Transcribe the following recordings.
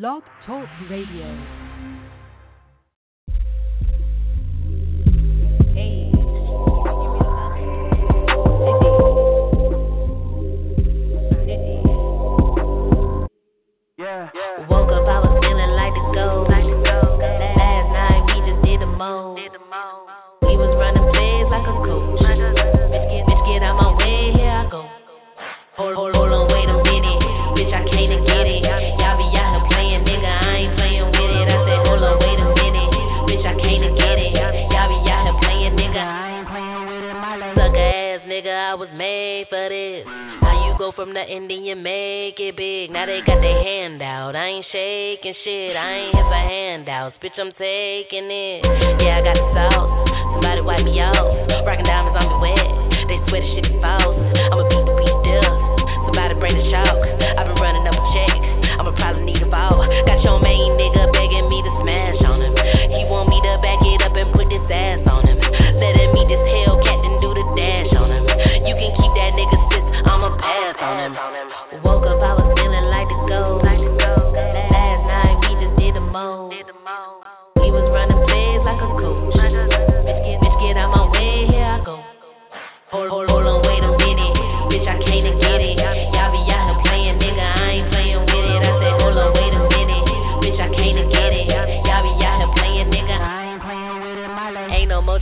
Blog Talk Radio. Hey. Yeah. Woke up, I was feeling like to go. Last night we just did the most. We was running plays like a coach. Bitch, get, bitch, get out my way, here I go. Hold, hold, I was made for this. How you go from nothing, then you make it big. Now they got their hand out. I ain't shaking shit. I ain't here for handouts. Bitch, I'm taking it. Yeah, I got the sauce. Somebody wipe me out. Rockin' diamonds on me wet. They swear the shit is false. I'ma beat the beat dust. Somebody bring the chalk. I've been running up a check. I'ma probably need a vault. Got your main nigga begging me to smash on him. He want me to back it up and put this ass on him. Letting me this Hellcat and the dash on him. You can keep that nigga sis. I'ma pass on him. Woke up, I was feeling like to go. Last night we just did the most. We was running plays like a coach. Bitch, get, bitch, get out my way, here I go. Hold, hold, hold on,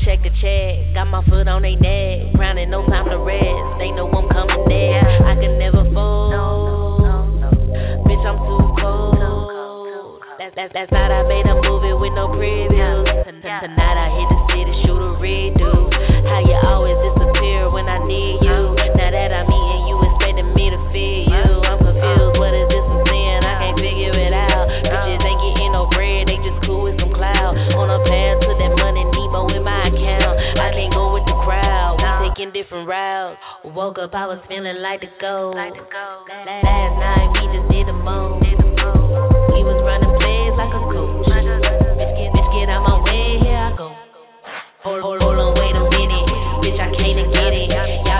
check to check. Got my foot on they neck. Grinding, no time to rest. They know I'm coming there. I can never fold. Bitch, I'm too cold. That's, that's, that's not I made a movie with no preview. Tonight I hit the city, shoot a redo. How you always disappear when I need you. Now that I'm eating, you expecting me to feed you. I'm confused, different routes. Woke up, I was feeling like to go. Last night we just did the most. We was running plays like a coach. Bitch, get, bitch, get out my way, here I go. Hold, hold, hold on, wait a minute. Bitch, I can't get it. Y'all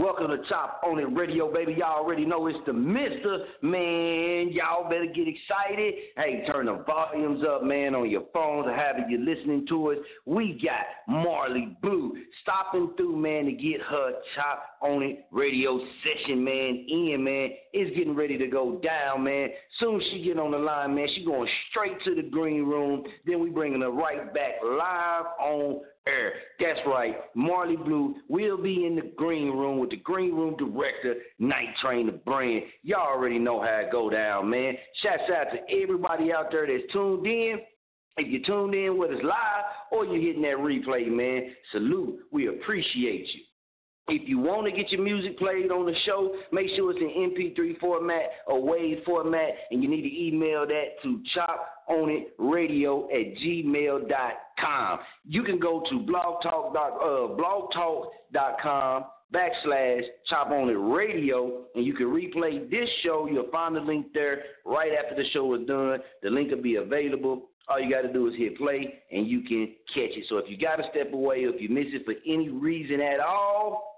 Welcome to Chop On It Radio, baby. Y'all already know it's the Mister. Man, y'all better get excited. Hey, turn the volumes up, man, on your phones or however you're listening to us. We got Marle Blu stopping through, man, to get her Chop On It Radio session, man, in, man. It's getting ready to go down, man. Soon she get on the line, man, she going straight to the green room. Then we bringing her right back live on air. That's right. Marle Blu will be in the green room with the green room director, Night Train the Brand. Y'all already know how it go down, man. Shouts out to everybody out there that's tuned in. If you tuned in with us live or you're hitting that replay, man, salute. We appreciate you. If you want to get your music played on the show, make sure it's in MP3 format or WAV format, and you need to email that to choponItradio at gmail.com. You can go to blogtalk, uh, blogtalk.com backslash chop on it radio and you can replay this show. You'll find the link there right after the show is done. The link will be available. All you got to do is hit play and you can catch it. So if you got to step away if you miss it for any reason at all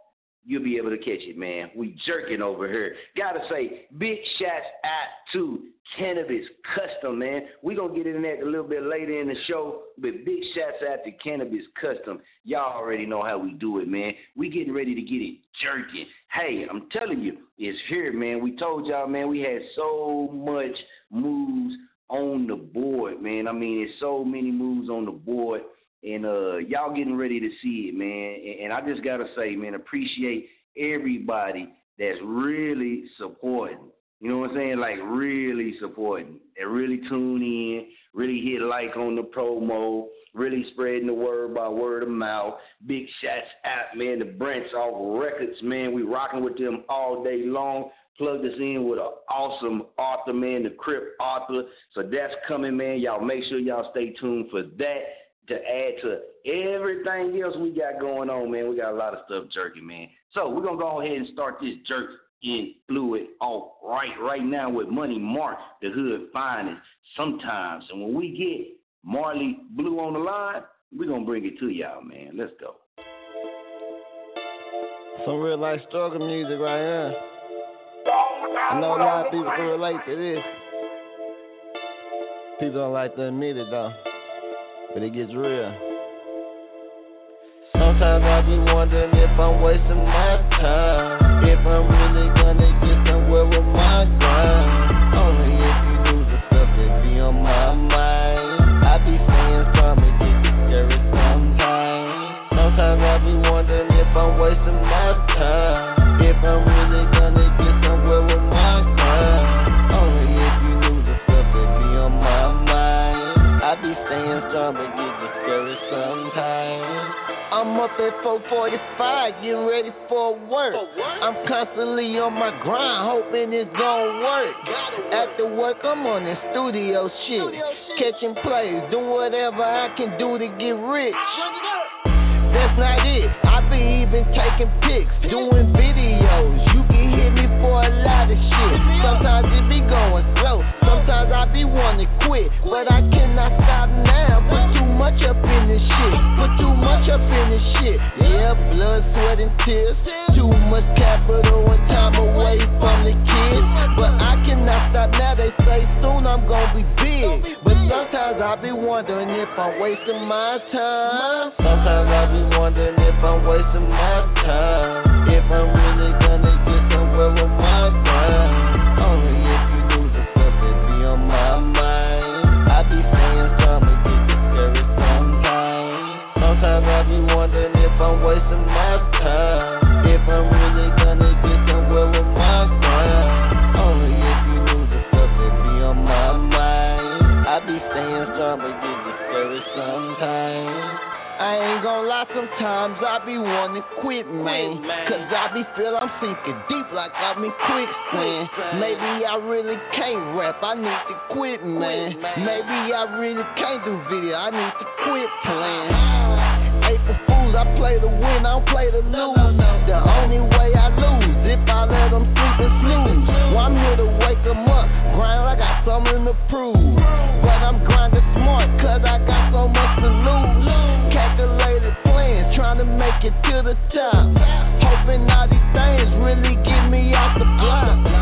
you'll be able to catch it, man. We jerking over here. Gotta say, big shots out to Cannabis Custom, man. we to get into that a little bit later in the show, but big shots out to Cannabis Custom. Y'all already know how we do it, man. We getting ready to get it jerking. Hey, I'm telling you, it's here, man. We told y'all, man, we had so much moves on the board, man. I mean, it's so many moves on the board and uh, y'all getting ready to see it, man. And, and I just gotta say, man, appreciate everybody that's really supporting. You know what I'm saying? Like really supporting. and really tune in, really hit like on the promo, really spreading the word by word of mouth. Big shots out, man. The Brents off records, man. We rocking with them all day long. Plugged us in with an awesome author, man, the Crip author. So that's coming, man. Y'all make sure y'all stay tuned for that to add to everything else we got going on, man. We got a lot of stuff jerking, man. So we're gonna go ahead and start this jerk in fluid off right right now with Money Mark, the hood finest sometimes. And when we get Marle Blu on the line, we're gonna bring it to y'all, man. Let's go. Some real life struggle music right here. I know a lot of people can relate to this. People don't like to admit it though, but it gets real. Sometimes I be wondering if I'm wasting my time, if I'm really gonna get somewhere with my grind. Only if you lose the stuff that be on my mind. I be saying something, get discouraged sometimes. Sometimes I be wondering if I'm wasting my time, if I'm really gonna be staying strong, but get discouraged sometimes. I'm up at 445, getting ready for work. I'm constantly on my grind, hoping it's gonna work. After work, I'm on the studio shit. Catching plays, doing whatever I can do to get rich. That's not it. I be even taking pics, doing videos. You can hit me for a lot of shit. Sometimes it be going slow. Sometimes I be wanting to quit, but I cannot stop now. Put too much up in this shit. Put too much up in this shit. Yeah, blood, sweat, and tears. Too much capital and time away from the kids. But I cannot stop now. They say soon I'm gonna be big. But sometimes I be wondering if I'm wasting my time. Sometimes I be wondering if I'm wasting my time. If I'm really gonna get somewhere if I'm wasting my time. If I'm really gonna get somewhere with my grind. Only if you lose the stuff that be on my mind. I be saying something, get discouraged sometimes. I ain't gonna lie, sometimes I be wanting to quit, man. Cause I be feel I'm sinking deep like I'm in quicksand. Maybe I really can't rap, I need to quit, man. Maybe I really can't do video, I need to quit playing. I play to win, I don't play to lose. The only way I lose, if I let them sleep and snooze. Well, I'm here to wake them up, grind, I got something to prove. But I'm grinding smart, cause I got so much to lose. Calculated plans, trying to make it to the top. Hoping all these things really get me off the block.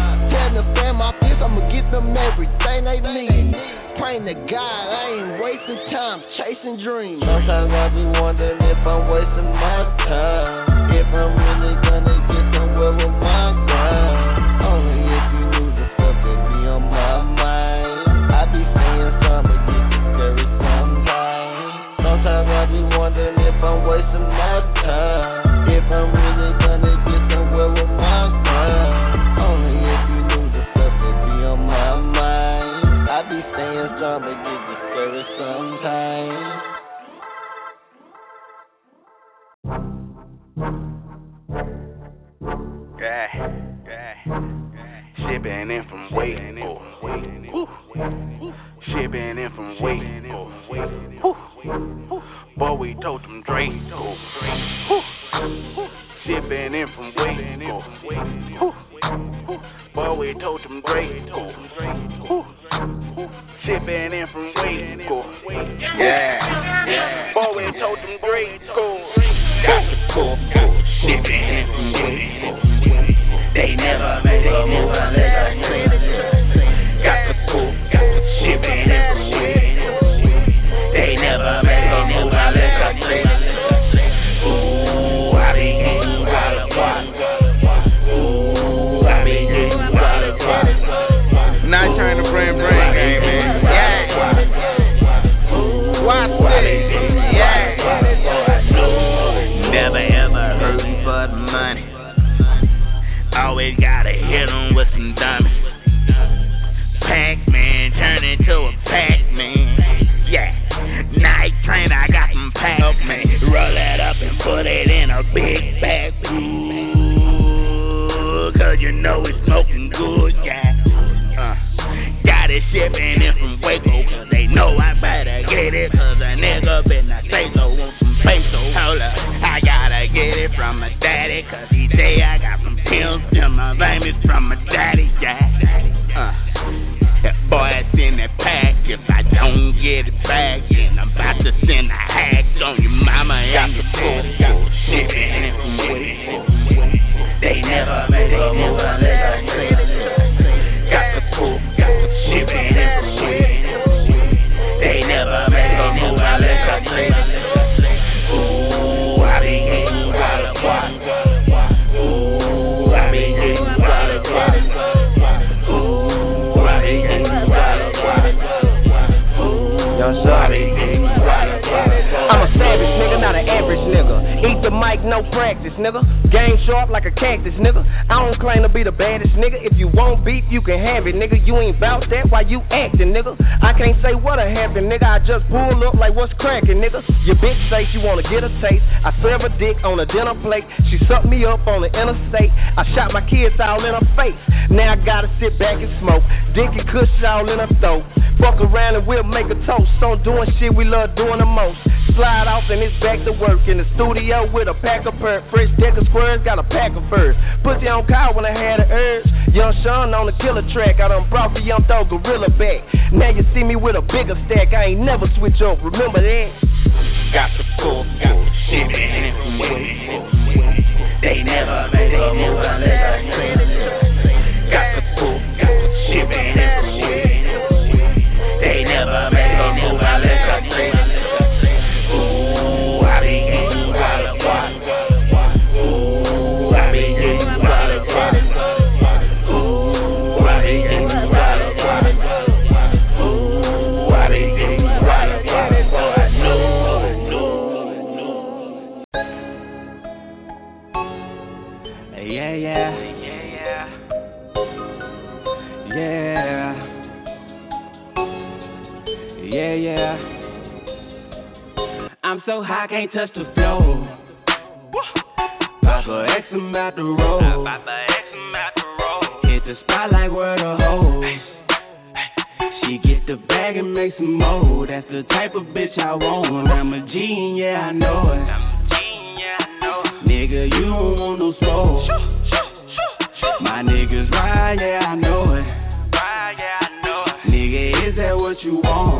The fam this, I'ma get them everything they need. Praying to God, I ain't wasting time chasing dreams. Sometimes I be wondering if I'm wasting my time. If I'm really gonna get somewhere with my grind. Only if you lose the stuff that be on my mind. I be saying something, get discouraged sometimes. Sometimes I be wondering if I'm wasting my time. If I'm really saying something, get discouraged sometimes. Yeah, yeah. Shipping in from Waco. Woo. Shipping in from Waco. Boy, we told them Draco. Woo. Shipping in from Waco. Boy, we told them Draco. Taste. I serve a dick on a dinner plate. She sucked me up on the interstate. I shot my kids all in her face. Now I gotta sit back and smoke. Dick and kush all in her throat. Fuck around and we'll make a toast on doing shit we love doing the most. Slide off and it's back to work in the studio with a pack of perk. Fresh deck of squares, got a pack of furs. Pussy on call when I had an urge. Young Sean on the killer track. I done brought the young thug gorilla back. Now you see me with a bigger stack. I ain't never switch up. Remember that? Got the full, full shipping it from They never, they never let us Got the full, shipping it from Waco. Yeah, yeah. I'm so high, can't touch the floor. Papa X, I'm about to roll. Hit the spot like where the hoes. She get the bag and make some more. That's the type of bitch I want. I'm a G, and yeah, I know it. Nigga, you don't want no smoke. My niggas ride, yeah, I know it. Nigga, is that what you want?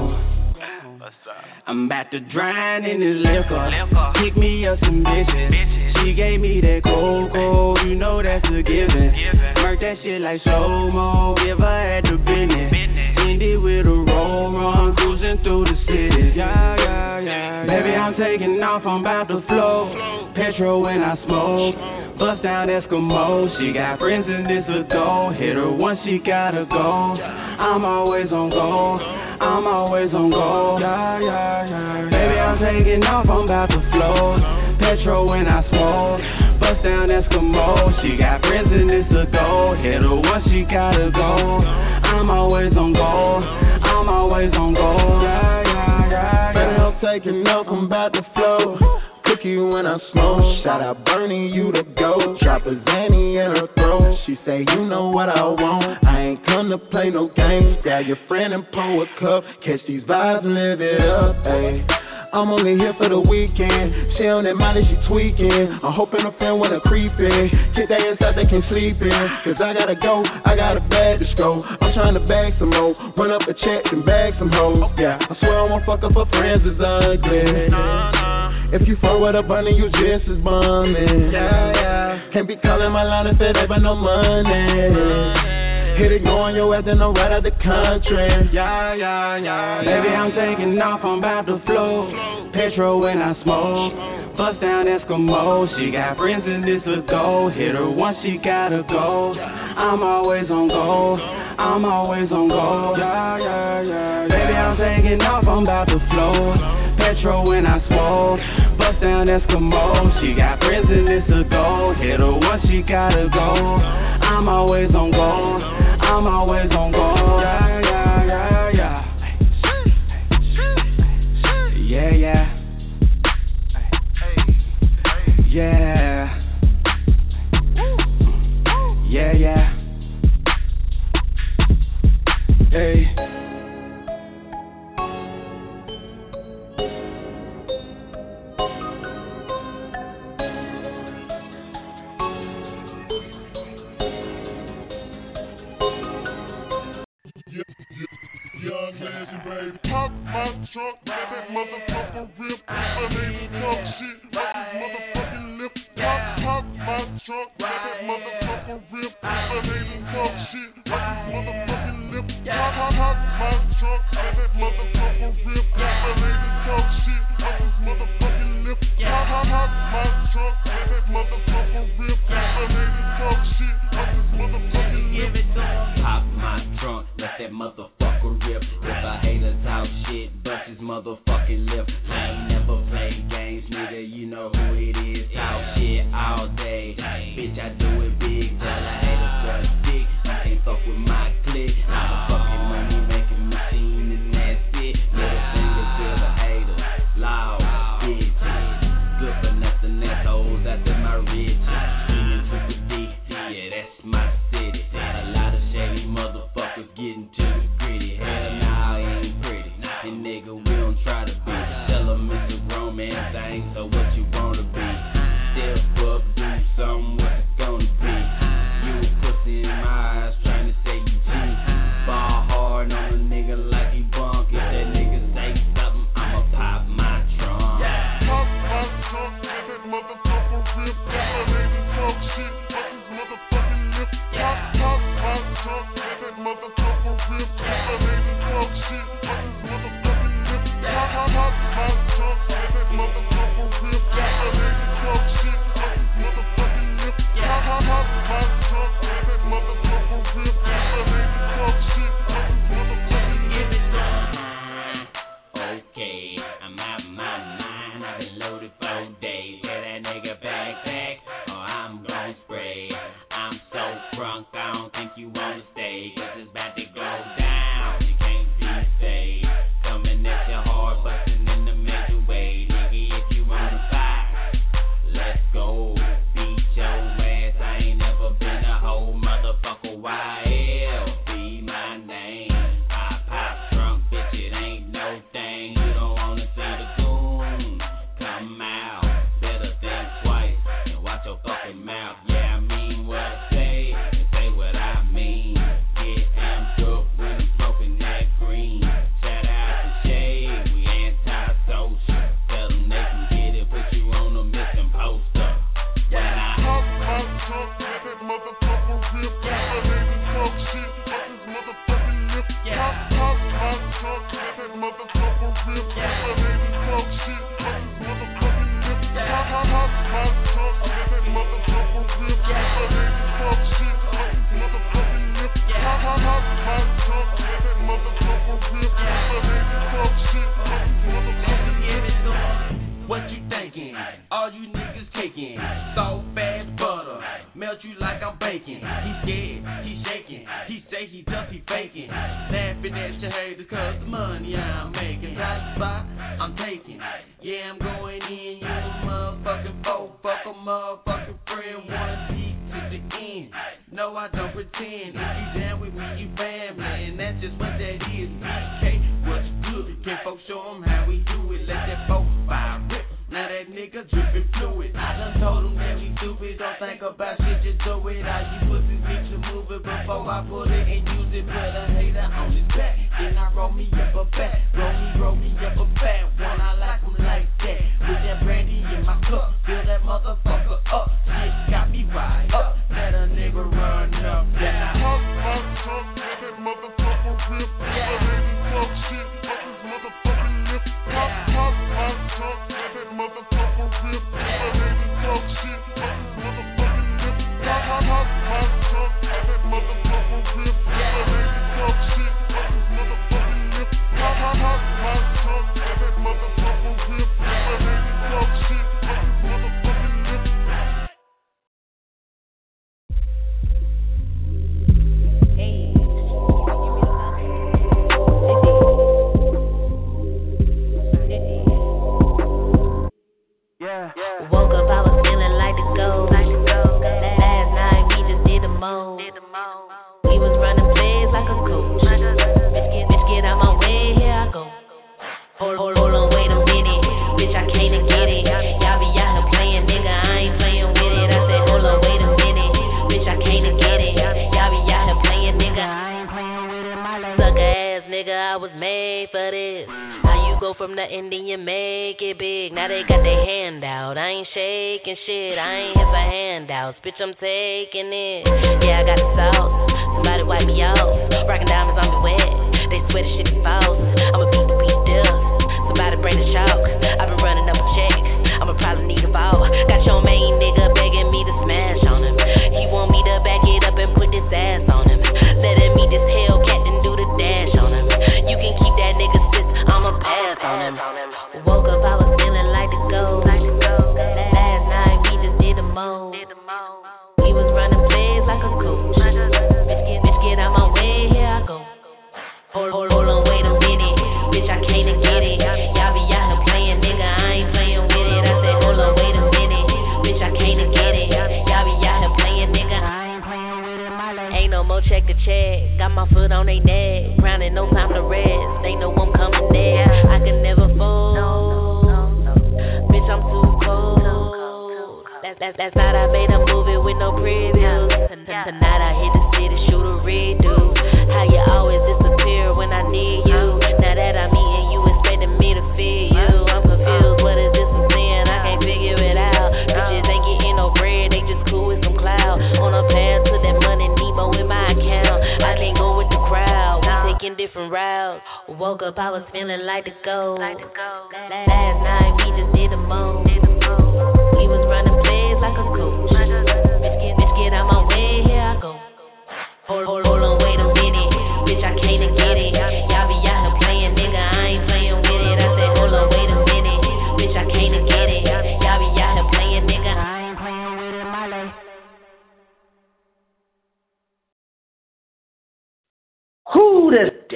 I'm about to drown in this liquor. Pick me up some bitches. She gave me that cold, cold. You know that's a given. Murk that shit like slow mo. Give her at the business. End it with a roll run. Cruising through the city. Yeah, yeah, yeah. Baby, I'm taking off. I'm about to flow. Petrol when I smoke. Bust down Eskimo. She got friends and this a go. Hit her once, she gotta go. I'm always on go. I'm always on go. Yeah, yeah, yeah. Baby, I'm taking off. I'm about to flow. Petrol when I smoke. Bust down Eskimo. She got friends and this a go. Hit her once, she gotta go. I'm always on go. I'm always on go. Yeah, yeah, yeah. Better help taking off. I'm about to flow. Cookie when I smoke. Shout out Bernie, you the go. Drop a Zanny in her throat. She say, You know what I want. I ain't come to play no games. Grab your friend and pour a cup. Catch these vibes and live it up. Ayy. I'm only here for the weekend. She on that money, she tweaking. I'm hoping a friend wanna creep in. Kick that inside, they can sleep in. Cause I gotta go, I got a bag to go. I'm trying to bag some more. Run up a check and bag some hoes. Yeah, I swear I won't fuck up for friends is ugly. If you fuck with a bunny, you just as bumming. Yeah, yeah. Can't be calling my line if it ain't no money. Hit it, go on your ass, and I'm right out the country. Yeah, yeah, yeah. Baby, I'm taking off, I'm about to flow. Petrol when I smoke. Bust down Eskimo. She got friends and this a go. Hit her once, she gotta go. I'm always on go. I'm always on go. Yeah, yeah, yeah. Baby, I'm taking off, I'm about to flow. Petrol when I smoke. Bust down Eskimo. She got friends and this a go. Hit her once, she gotta go. I'm always on go. I'm always on go. Yeah, yeah, yeah, yeah. Yeah, yeah. Yeah. Yeah, yeah. Hey. Young man, baby. Pop my trunk, let that motherfucker rip. My name is Shit, like this motherfucking lip. Pop, pop my trunk, let that motherfucker rip. My name is Shit, like this motherfucking lip. Pop, pop, pop my trunk, baby, motherfucker rip. My name is Shit, like this motherfucking lip. Pop, pop, pop my trunk, baby, motherfucker rip. My name is Shit, like this let that motherfucker rip. If I hate her talk shit, bust his motherfucking lip. I ain't never played games, nigga, you know who it is. Talk shit all day, bitch, I do it big. Tell I hate her suck dick, I can't fuck with my clique. because the money I'm making. That spot I'm taking. Yeah, I'm going in. You motherfucking foe, fuck a motherfucking friend. Wanna see to the end. No, I don't pretend. If you down with me, you family. And that's just what that is. okay? what's good? Can folks show them how we do it? Let that folk fire rip. Now that nigga drippin' fluid. I done told him that we stupid. Don't think about shit, just do it. I you pussy need to move it before I put it in handouts. Bitch, I'm taking it. Yeah, I got the sauce. Somebody wipe me out. Rockin' diamonds on me wet. They swear the shit is false. I'ma beat the beat deal. Somebody bring the chalk. I've been running up a check. I'ma probably need a vault. Got your main nigga check the check. Got my foot on they neck. Grinding, no time to rest. They know I'm coming there. I can never fold. Bitch, I'm too cold. Last, last, last night I made a movie with no t- Tonight I hit the city, shoot a redo. How you always disappear when I need you. Now that I'm eating, you expecting me to feed you. I'm confused, what is this I'm seeing? I can't figure it out. Bitches ain't getting no bread, they just cool with some clout. On a path to money, Nemo in my account. I can't go with the crowd, we taking different routes. Woke up, I was feeling like the gold. Last night we just did the most. We was running plays like a coach. Bitch, get, bitch, get out my way, here I go. Hold, hold, hold on, wait a minute. Bitch, I can't get it. Y'all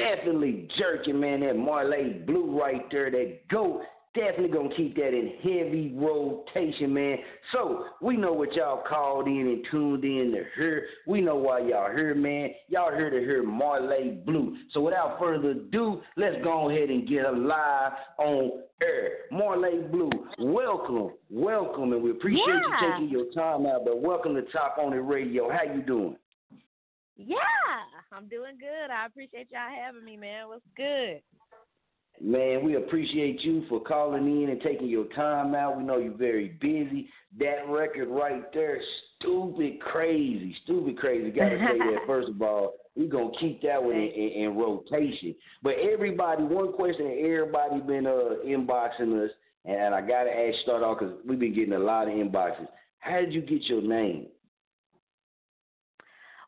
definitely jerking, man. That Marle Blu right there, that goat. Definitely gonna keep that in heavy rotation, man. So we know what y'all called in and tuned in to hear. We know why y'all here, man. Y'all here to hear Marle Blu. So without further ado, let's go ahead and get her live on air. Marle Blu, welcome, welcome, and we appreciate Yeah. you taking your time out. But welcome to Chop On It Radio. How you doing? Yeah, I'm doing good. I appreciate y'all having me, man. What's good? Man, we appreciate you for calling in and taking your time out. We know you're very busy. That record right there, stupid crazy, stupid crazy. Got to say that first of all. We're gonna keep that one in, in, in rotation. But everybody, one question everybody been uh, inboxing us, and I gotta ask, start off because we've been getting a lot of inboxes. How did you get your name?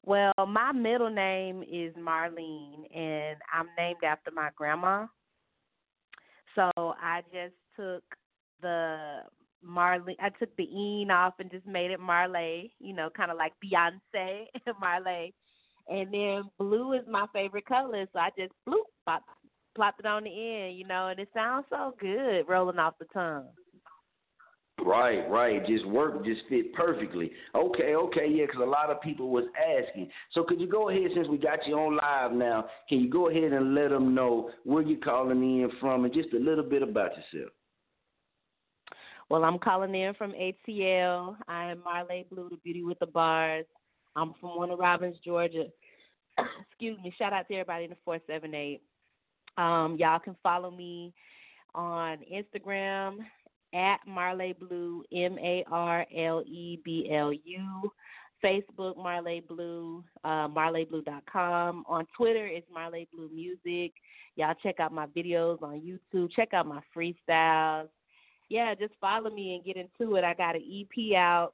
Well, my middle name is Marlene, and I'm named after my grandma. So I just took the Marlene, I took the "een" off and just made it Marle. You know, kind of like Beyonce, Marle. And then blue is my favorite color, so I just bloop, pop, plopped it on the end. You know, and it sounds so good rolling off the tongue. Right, right. Just work, just fit perfectly. Okay, okay, yeah, because a lot of people was asking. So could you go ahead, since we got you on live now, can you go ahead and let them know where you're calling in from and just a little bit about yourself? Well, I'm calling in from ATL. I am Marle Blu, the beauty with the bars. I'm from Warner Robins, Georgia. Excuse me. Shout out to everybody in the 478. Um, y'all can follow me on Instagram at Marle Blu, M A R L E B L U. Facebook, Marle Blu, uh, MarleBlu.com. On Twitter, it's Marle Blu Music. Y'all check out my videos on YouTube. Check out my freestyles. Yeah, just follow me and get into it. I got an EP out.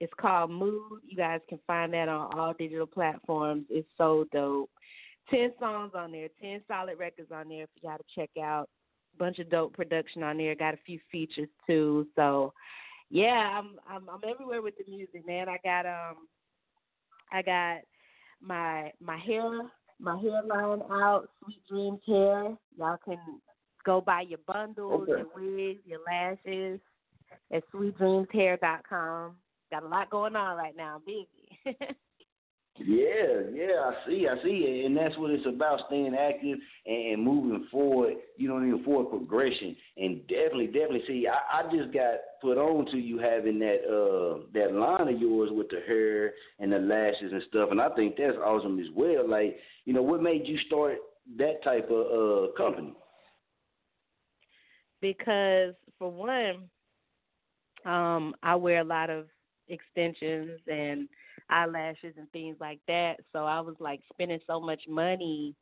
It's called Mood. You guys can find that on all digital platforms. It's so dope. Ten songs on there, ten solid records on there for y'all to check out. Bunch of dope production on there. Got a few features too. So yeah, I'm I'm I'm everywhere with the music, man. I got um I got my my hair my hairline out, Sweet Dreams hair. Y'all can go buy your bundles, Okay. your wigs, your lashes at sweetdreamshair.com. Got a lot going on right now. I'm busy. Yeah, yeah, I see, I see, and that's what it's about: staying active and, moving forward. You know, mean, forward progression, and definitely, definitely. See, I, I just got put on to you having that uh that line of yours with the hair and the lashes and stuff, and I think that's awesome as well. Like, you know, what made you start that type of uh company? Because for one, um, I wear a lot of extensions and eyelashes and things like that. So I was like spending so much money,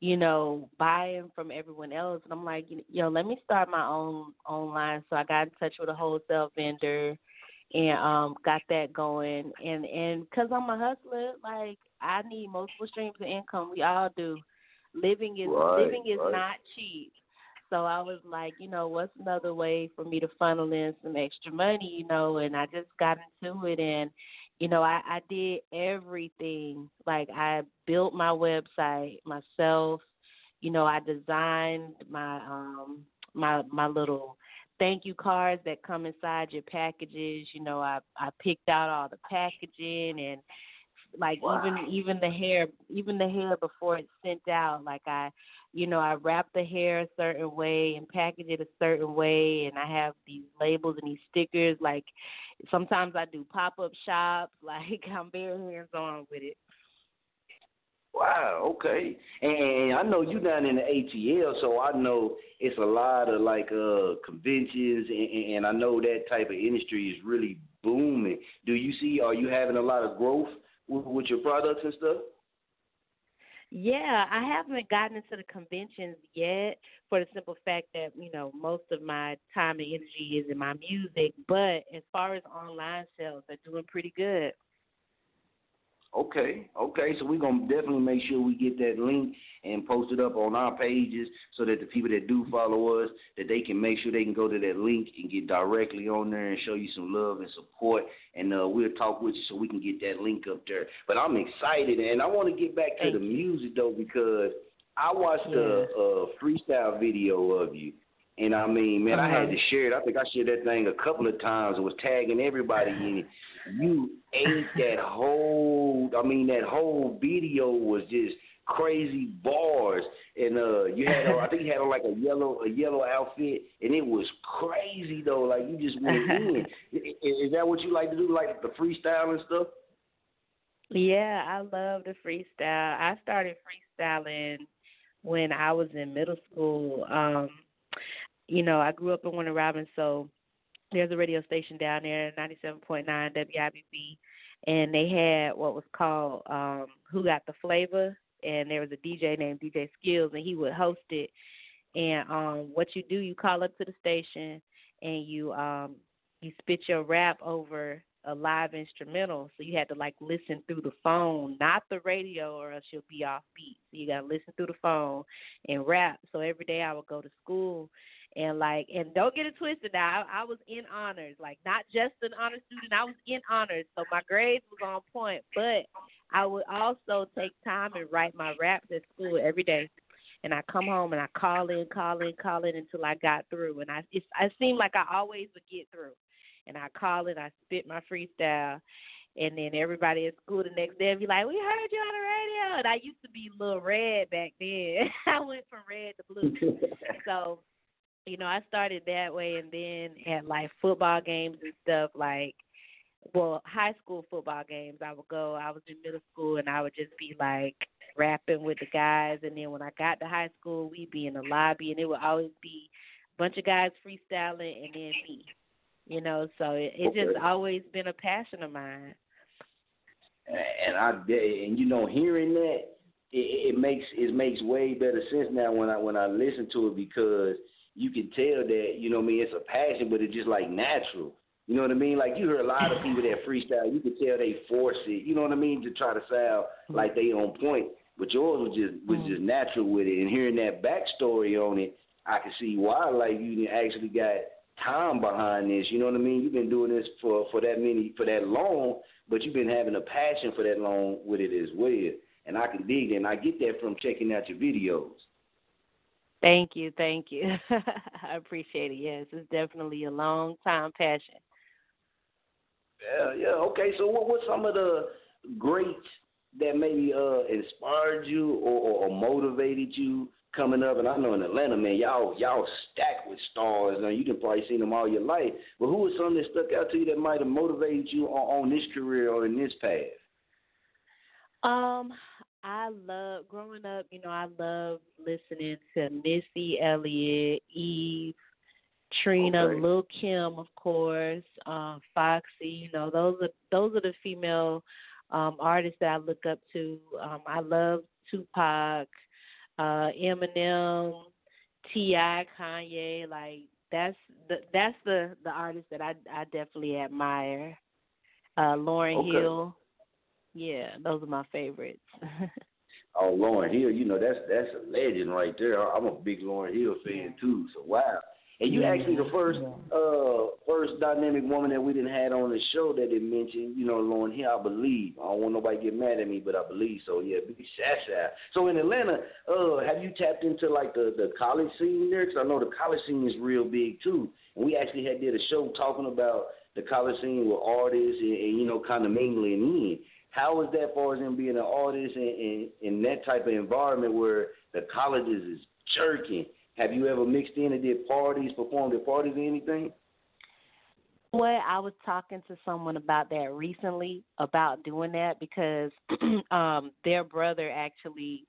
you know, buying from everyone else. And I'm like, yo, let me start my own online. So I got in touch with a wholesale vendor and um got that going. And and because I'm a hustler, like I need multiple streams of income. We all do. Living is Right, living is right. not cheap. So I was like, you know, what's another way for me to funnel in some extra money, you know, and I just got into it and you know, I, I did everything. Like I built my website myself. You know, I designed my um my my little thank you cards that come inside your packages. You know, I I picked out all the packaging and like even even the hair even the hair before it's sent out like i you know i wrap the hair a certain way and package it a certain way and i have these labels and these stickers like sometimes i do pop up shops like i'm very hands on with it Wow, okay. And I know you're down in the ATL, so I know it's a lot of like uh conventions, and, and I know that type of industry is really booming. Do you see? Are you having a lot of growth with, your products and stuff? Yeah, I haven't gotten into the conventions yet for the simple fact that, you know, most of my time and energy is in my music. But as far as online sales, they're doing pretty good. Okay, okay. So we're gonna definitely make sure we get that link and post it up on our pages so that the people that do follow us that they can make sure they can go to that link and get directly on there and show you some love and support. And uh, we'll talk with you so we can get that link up there. But I'm excited and I want to get back to the music though because I watched a uh, freestyle video of you. And I mean, man, I had to share it. I think I shared that thing a couple of times and was tagging everybody in it. You ate that whole. I mean, that whole video was just crazy bars, and uh, you had. I think you had like a yellow, a yellow outfit, and it was crazy though. Like you just went in. I- Is that what you like to do, like the freestyle and stuff? Yeah, I love the freestyle. I started freestyling when I was in middle school. Um, you know, I grew up in Warner Robins, so there's a radio station down there, 97.9 WIBB, and they had what was called um, Who Got the Flavor, and there was a DJ named DJ Skills, and he would host it. And um, what you do, you call up to the station, and you um, you spit your rap over a live instrumental. So you had to like listen through the phone, not the radio, or else you'll be off beat. So you gotta listen through the phone and rap. So every day I would go to school and like and don't get it twisted now. I, I was in honors, like not just an honor student, I was in honors. So my grades was on point. But I would also take time and write my raps at school every day. And I come home and I call in, call in, call in until I got through. And I it's, I seemed like I always would get through and I call it, I spit my freestyle, and then everybody at school the next day would be like, "We heard you on the radio." And I used to be little red back then. I went from red to blue. so, you know, I started that way, and then at like football games and stuff, like, well, high school football games, I would go. I was in middle school, and I would just be like rapping with the guys, and then when I got to high school, we'd be in the lobby, and it would always be a bunch of guys freestyling, and then me you know? So it, it just always been a passion of mine. And I and you know hearing that it, it makes it makes way better sense now when I when I listen to it because you can tell that you know what I mean it's a passion but it's just like natural. You know what I mean? Like you hear a lot of people that freestyle, you can tell they force it. You know what I mean to try to sound mm-hmm. like they on point. But yours was just was just mm-hmm. natural with it, and hearing that backstory on it, I can see why. Like you actually got time behind this. You know what I mean? You've been doing this for for that many for that long, but you've been having a passion for that long with it as well. And I can dig it, and I get that from checking out your videos. Thank you thank you i appreciate it yes it's definitely a long time passion Yeah, yeah. Okay, so what what's some of the greats that maybe uh inspired you or, or, motivated you coming up? And I know in Atlanta, man, y'all y'all stacked with stars. Now you can probably seen them all your life. But who was some that stuck out to you that might have motivated you on, on this career or in this path? um I love growing up. You know, I love listening to Missy Elliott, Eve, Trina, Okay. Lil Kim, of course, um, Foxy. You know, those are those are the female um, artists that I look up to. Um, I love Tupac, uh, Eminem, T.I., Kanye. Like that's the that's the the artist that I I definitely admire. Uh, Lauryn Okay. Hill. Yeah, those are my favorites. Oh, Lauryn Hill, you know that's that's a legend right there. I'm a big Lauryn Hill fan too. So wow. And you actually the first uh first dynamic woman that we didn't had on the show that did mention, you know, Lauryn Hill, I believe. I don't want nobody to get mad at me, but I believe so. Yeah, big shout out. So in Atlanta, uh, have you tapped into like the the college scene there? Because I know the college scene is real big too. And we actually had did a show talking about the college scene with artists and, and you know kind of mingling in. How is that far as in being an artist and in, in that type of environment where the colleges is jerking? Have you ever mixed in and did parties, performed at parties or anything? Well, I was talking to someone about that recently about doing that because um their brother actually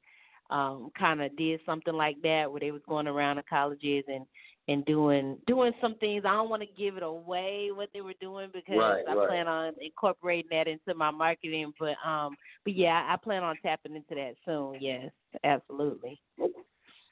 um kind of did something like that where they was going around the colleges and and doing doing some things. I don't want to give it away what they were doing because Right, I right. plan on incorporating that into my marketing. But um, but yeah, I plan on tapping into that soon. Yes, absolutely.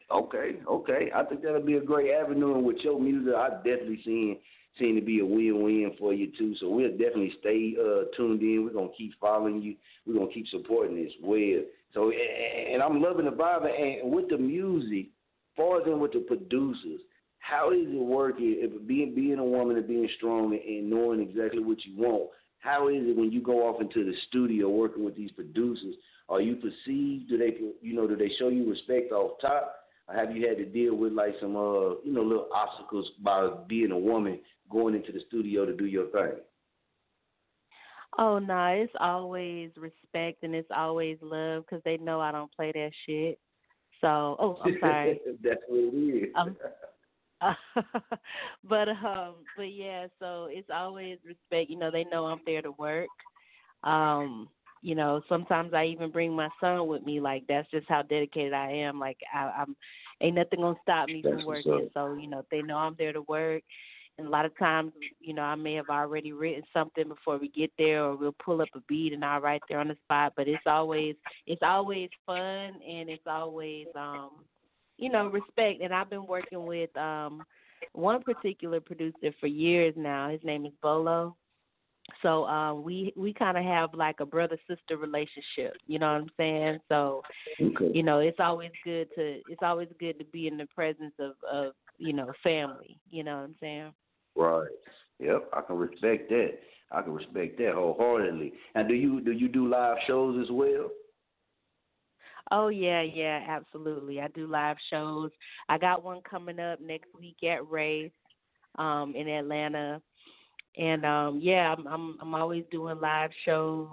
Okay, okay. I think that'll be a great avenue, and with your music, I definitely seen seen to be a win-win for you too. So we'll definitely stay uh, tuned in. We're gonna keep following you. We're gonna keep supporting this well. So, and and I'm loving the vibe, and with the music, far as in with the producers, how is it working? If being being a woman and being strong and, and knowing exactly what you want, how is it when you go off into the studio working with these producers? Are you perceived? Do they, you know, do they show you respect off top? Or have you had to deal with like some, uh, you know, little obstacles by being a woman going into the studio to do your thing? Oh no, it's always respect and it's always love because they know I don't play that shit. So, oh, I'm sorry. That's what it is. But um, but yeah, so it's always respect. You know, they know I'm there to work. Um, you know, sometimes I even bring my son with me. Like that's just how dedicated I am. Like I, I'm, ain't nothing gonna stop me That's from working. So you know, they know I'm there to work. And a lot of times, you know, I may have already written something before we get there, or we'll pull up a beat and I'll write there on the spot. But it's always, it's always fun, and it's always, um, you know, respect. And I've been working with um, one particular producer for years now. His name is Bolo. So um, we we kind of have like a brother sister relationship. You know what I'm saying? So Okay. you know, it's always good to it's always good to be in the presence of of you know family. You know what I'm saying? Right. Yep, I can respect that. I can respect that wholeheartedly. And do you do you do live shows as well? Oh yeah, yeah, absolutely. I do live shows. I got one coming up next week at Race, um, in Atlanta. And um yeah, I'm I'm I'm always doing live shows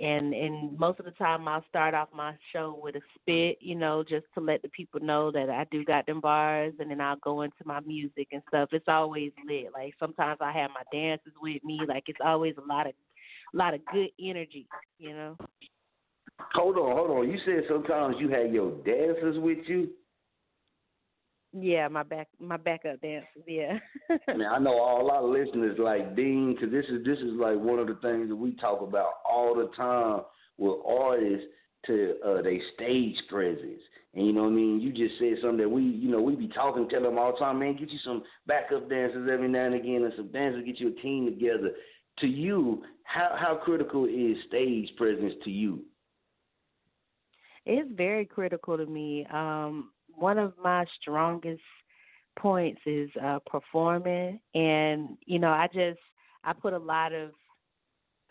and and most of the time I'll start off my show with a spit, you know, just to let the people know that I do got them bars and then I'll go into my music and stuff. It's always lit. Like sometimes I have my dancers with me. Like it's always a lot of a lot of good energy, you know. Hold on, hold on. You said sometimes you had your dancers with you. Yeah, my back my backup dancers. Yeah. Man, I know all our listeners like Dean, because this is this is like one of the things that we talk about all the time with artists to uh, they stage presence. And you know what I mean? You just said something that we, you know, we be talking, tell them all the time, man, get you some backup dancers every now and again, and some dancers, get you a team together. To you, how how critical is stage presence to you? It's very critical to me. Um, one of my strongest points is uh, performing, and you know, I just I put a lot of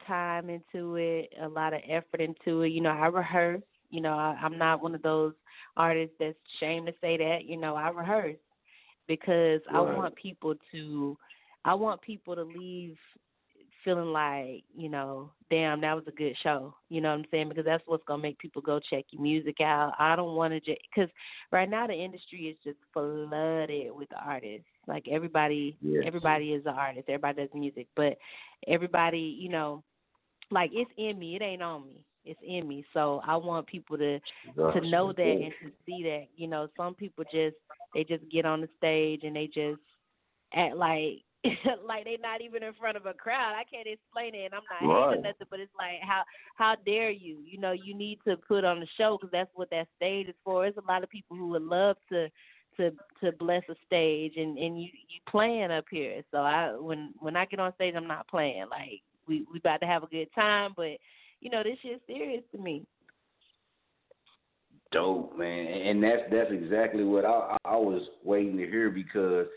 time into it, a lot of effort into it. You know, I rehearse. You know, I, I'm not one of those artists that's ashamed to say that. You know, I rehearse because I want people to, I want people to leave feeling like, you know, damn, that was a good show. You know what I'm saying? Because that's what's gonna make people go check your music out. I don't want to just because right now the industry is just flooded with artists. Like everybody, Yes. everybody is an artist. Everybody does music, but everybody, you know, like it's in me. It ain't on me. It's in me. So I want people to Gotcha. to know that and to see that. You know, some people just they just get on the stage and they just act like like they're not even in front of a crowd. I can't explain it, and I'm not Right. hating nothing, but it's like how how dare you? You know, you need to put on the show because that's what that stage is for. There's a lot of people who would love to to to bless a stage, and and you you playing up here. So I when when I get on stage, I'm not playing. Like we we about to have a good time, but you know this shit's serious to me. dope, man. And that's that's exactly what I I was waiting to hear because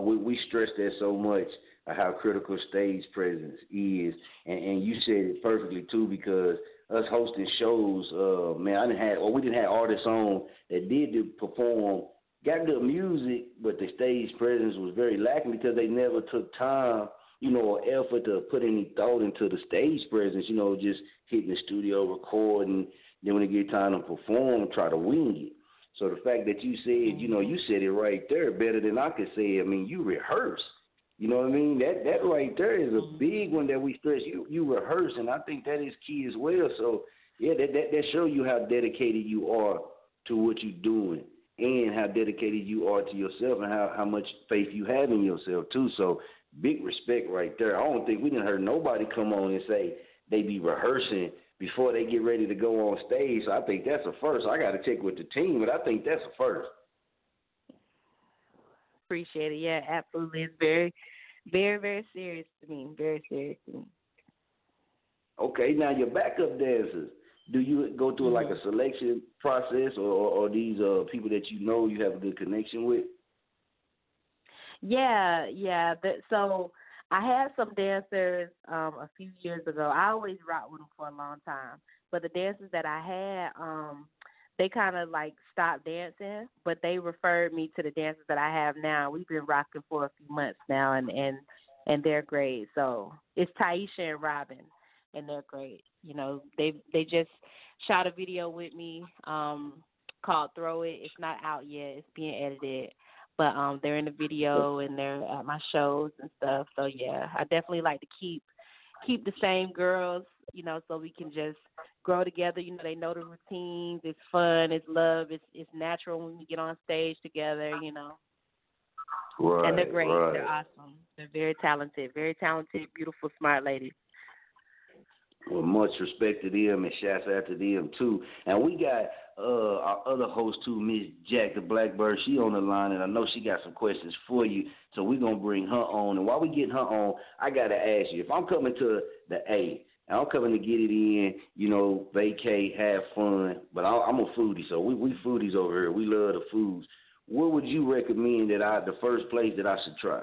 we we stress that so much how critical stage presence is, and, and you said it perfectly too because us hosting shows, uh, man, I didn't have or we didn't have artists on that did perform, got good music, but the stage presence was very lacking because they never took time. You know, or effort to put any thought into the stage presence. You know, just hitting the studio, recording, then when it get time to perform, try to wing it. So the fact that you said, you know, you said it right there better than I could say. I mean, you rehearse. You know what I mean? That that right there is a mm-hmm. big one that we stress. You you rehearse, and I think that is key as well. So yeah, that that, that show you how dedicated you are to what you're doing, and how dedicated you are to yourself, and how how much faith you have in yourself too. So big respect right there. I don't think we didn't heard nobody come on and say they be rehearsing before they get ready to go on stage. So I think that's a first. I got to check with the team, but I think that's a first. Appreciate it. Yeah, absolutely. It's very very very serious to me. Very serious to me. Okay, now your backup dancers, do you go through like a selection process, or, or, or these uh people that you know you have a good connection with? Yeah, yeah. But, so I had some dancers um a few years ago. I always rocked with them for a long time, but the dancers that I had, um, they kind of like stopped dancing, but they referred me to the dancers that I have now. We've been rocking for a few months now, and and and they're great. So it's Taisha and Robin, and they're great. You know, they they just shot a video with me um called Throw It. It's not out yet. It's being edited. But um they're in the video and they're at my shows and stuff. So yeah, I definitely like to keep keep the same girls, you know, so we can just grow together. You know, they know the routines. It's fun. It's love. It's it's natural when we get on stage together. You know, Right, and they're great. right. They're awesome. They're very talented. Very talented, beautiful, smart ladies. Well, much respect to them and shouts out to them too. And we got uh our other host too, Miss Jack the Blackbird. She on the line, and I know she got some questions for you. So we're gonna bring her on. And while we getting her on, I gotta ask you if I'm coming to the A. I'm coming to get it in, you know, vacate, have fun. But I, I'm a foodie, so we we foodies over here. We love the foods. What would you recommend that I the first place that I should try?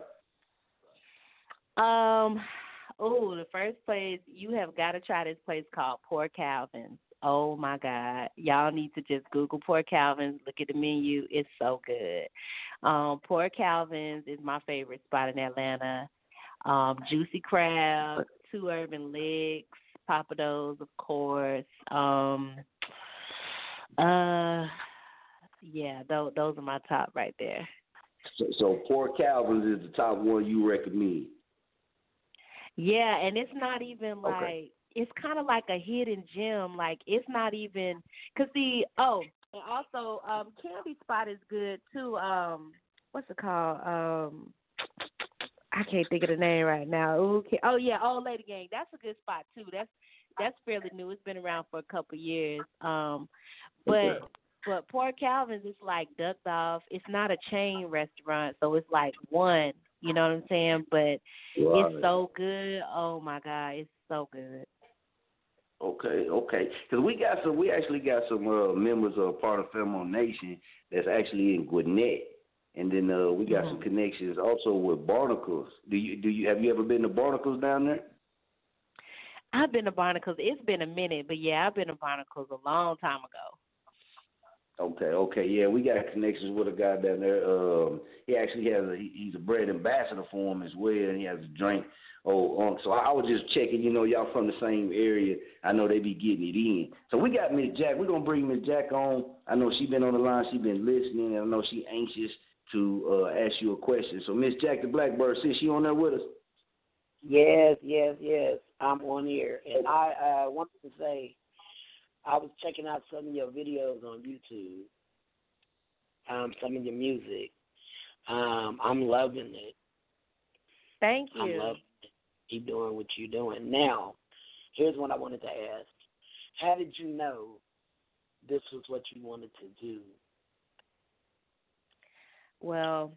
Um, oh, the first place you have got to try this place called Poor Calvin's. Oh my God, y'all need to just Google Poor Calvin's. Look at the menu; it's so good. Um, Poor Calvin's is my favorite spot in Atlanta. Um, Juicy Crab, Two Urban Licks, Pappadeaux, of course. Um, uh, yeah, those those are my top right there. So, so Poor Calvin's is the top one you recommend. Yeah, and it's not even like Okay. it's kind of like a hidden gem. Like it's not even cause the oh, and also um Candy Spot is good too. Um, what's it called? Um, I can't think of the name right now. Ooh, Oh yeah, Old Lady Gang. That's a good spot too. That's that's fairly new. It's been around for a couple years. Um, but Okay. but Poor Calvin's is like ducked off. It's not a chain restaurant, so it's like one. You know what I'm saying? But Right. it's so good. Oh my god, it's so good. Okay, okay. Because we got some, we actually got some uh, members of part of Femo Nation that's actually in Gwinnett, and then uh, we got some connections also with Barnacles. Do you do you have you ever been to Barnacles down there? I've been to Barnacles. It's been a minute, but yeah, I've been to Barnacles a long time ago. Okay, okay, yeah, we got connections with a guy down there. Um, he actually has a he's a brand ambassador for him as well, and he has a drink. Oh, um, so I was just checking. You know, y'all from the same area. I know they be getting it in. So we got Miss Jack. We're gonna bring Miss Jack on. I know she been on the line. She been listening, and I know she anxious to uh, ask you a question. So Miss Jack the Blackbird, sis, she on there with us? Yes, yes, yes. I'm on here, and I uh, wanted to say I was checking out some of your videos on YouTube. Um, some of your music. Um, I'm loving it. Thank you. I'm loving it. You doing what you're doing. Now, here's what I wanted to ask. How did you know this was what you wanted to do? Well,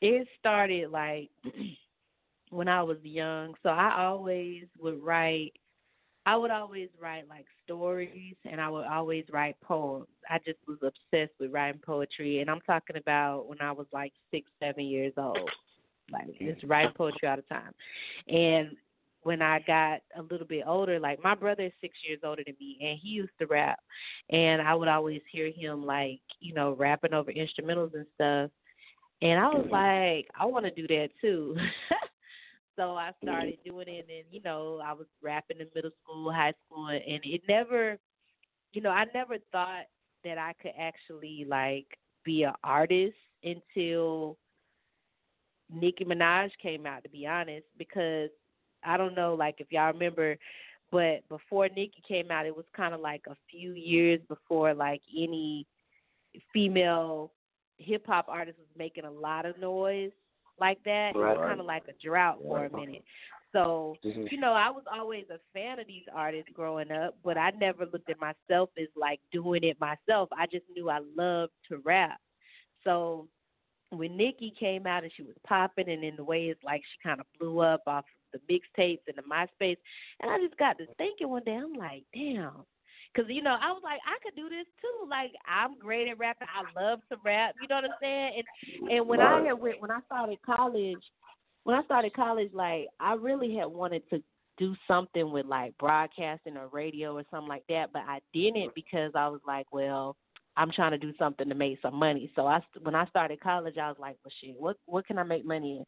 it started like when I was young. So I always would write I would always write like stories and I would always write poems. I just was obsessed with writing poetry and I'm talking about when I was like six, seven years old. Like just writing poetry all the time. And when I got a little bit older, like my brother is six years older than me, and he used to rap, and I would always hear him like you know rapping over instrumentals and stuff, and I was like, I want to do that too. so I started doing it, and you know I was rapping in middle school, high school, and it never, you know, I never thought that I could actually like be an artist until Nicki Minaj came out. To be honest, because I don't know, like if y'all remember, but before Nicki came out, it was kind of like a few years before like any female hip hop artist was making a lot of noise like that. It was kind of like a drought for a minute. So, you know, I was always a fan of these artists growing up, but I never looked at myself as like doing it myself. I just knew I loved to rap. So when Nicki came out and she was popping, and in the way it's like she kind of blew up off the mixtapes and the MySpace, and I just got to thinking one day, I'm like, damn. Cause you know, I was like, I could do this too. Like, I'm great at rapping. I love to rap. You know what I'm saying? And and when I had went, when I started college, when I started college, like I really had wanted to do something with like broadcasting or radio or something like that, but I didn't because I was like, well, I'm trying to do something to make some money. So I when I started college, I was like, well, shit, what what can I make money in?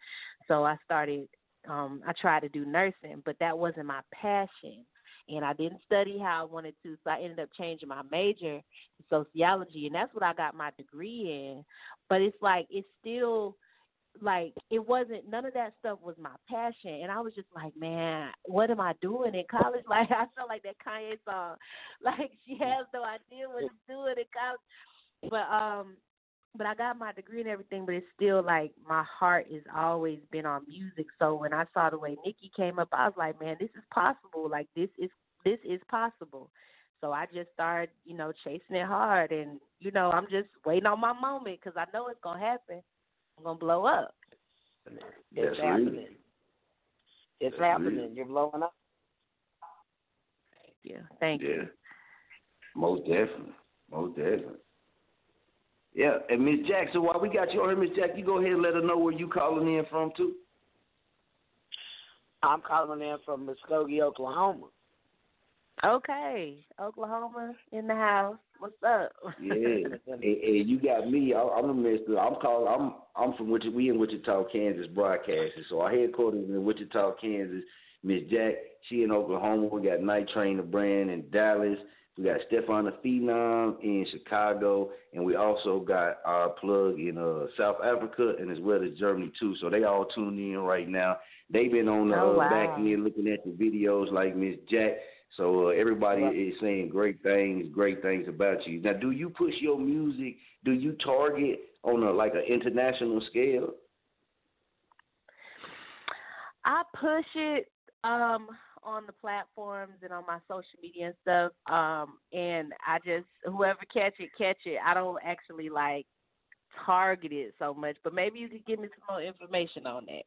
So I started. Um, I tried to do nursing, but that wasn't my passion, and I didn't study how I wanted to. So I ended up changing my major to sociology, and that's what I got my degree in. But it's like it's still like it wasn't none of that stuff was my passion and I was just like, Man, what am I doing in college? Like I felt like that Kanye song. Like she has no idea what she's doing in college. But um but I got my degree and everything, but it's still like my heart has always been on music. So when I saw the way Nicki came up, I was like, Man, this is possible. Like this is this is possible. So I just started, you know, chasing it hard, and you know, I'm just waiting on my moment because I know it's gonna happen. I'm gonna blow up. It's That's happening. real. It's That's happening. real. You're blowing up. Thank you. thank yeah. you. Most definitely. Most definitely. Yeah, and Miss Jackson, while we got you on here, Miss Jack, you go ahead and let her know where you calling in from too. I'm calling in from Muskogee, Oklahoma. Okay, Oklahoma in the house. What's up? Yeah, and, and you got me. I, I'm a mister. I'm calling. I'm I'm from Wichita. We in Wichita, Kansas, broadcasting. So our headquarters in Wichita, Kansas. Miss Jack, she in Oklahoma. We got Night Train, the brand in Dallas. We got Stefan the Phenom in Chicago, and we also got our plug in uh, South Africa and as well as Germany too. So they all tuned in right now. They've been on the Oh, wow. back end looking at the videos like Miss Jack. So uh, everybody is saying great things, great things about you. Now, do you push your music? Do you target on a like an international scale? I push it um on the platforms and on my social media and stuff. Um and I just whoever catch it, catch it. I don't actually like target it so much, but maybe you could give me some more information on that.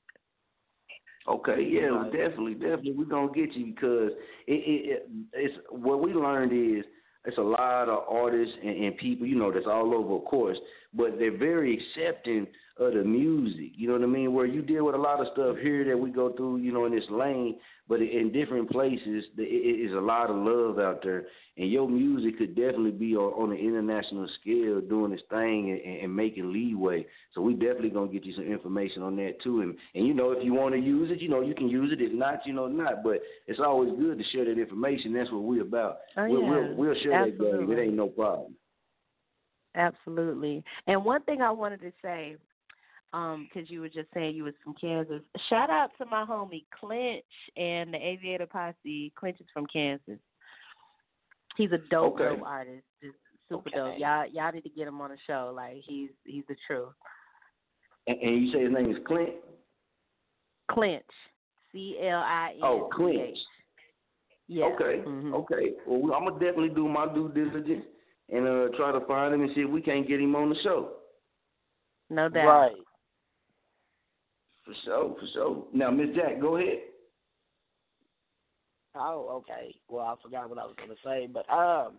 Okay, yeah, well, definitely, definitely, we're gonna get you because it, it, it it's what we learned is it's a lot of artists and, and people, you know, that's all over, of course, but they're very accepting of the music. You know what I mean? Where you deal with a lot of stuff here that we go through, you know, in this lane, but in different places, the- it is a lot of love out there, and your music could definitely be on, on an international scale, doing its thing and, and making leeway. So we definitely gonna get you some information on that too, and and you know, if you want to use it, you know, you can use it. If not, you know, not. But it's always good to share that information. That's what we're about. Oh, we'll, yeah. we'll we'll share that game. Absolutely. It ain't no problem. Absolutely. And one thing I wanted to say, um, because you were just saying you was from Kansas. Shout out to my homie Clinch and the Aviator Posse. Clinch is from Kansas. He's a dope, Okay. dope artist. Just super Okay. dope. Y'all, y'all need to get him on the show. Like he's he's the truth. And, and you say his name is Clint? Clinch. C L I N. Oh, Clinch. Yeah. Okay. Mhm. Okay. Well, I'm gonna definitely do my due diligence and uh try to find him and see if we can't get him on the show. No doubt. Right. For sure. For sure. Now, Miss Jack, go ahead. Oh, okay. Well, I forgot what I was gonna say, but um,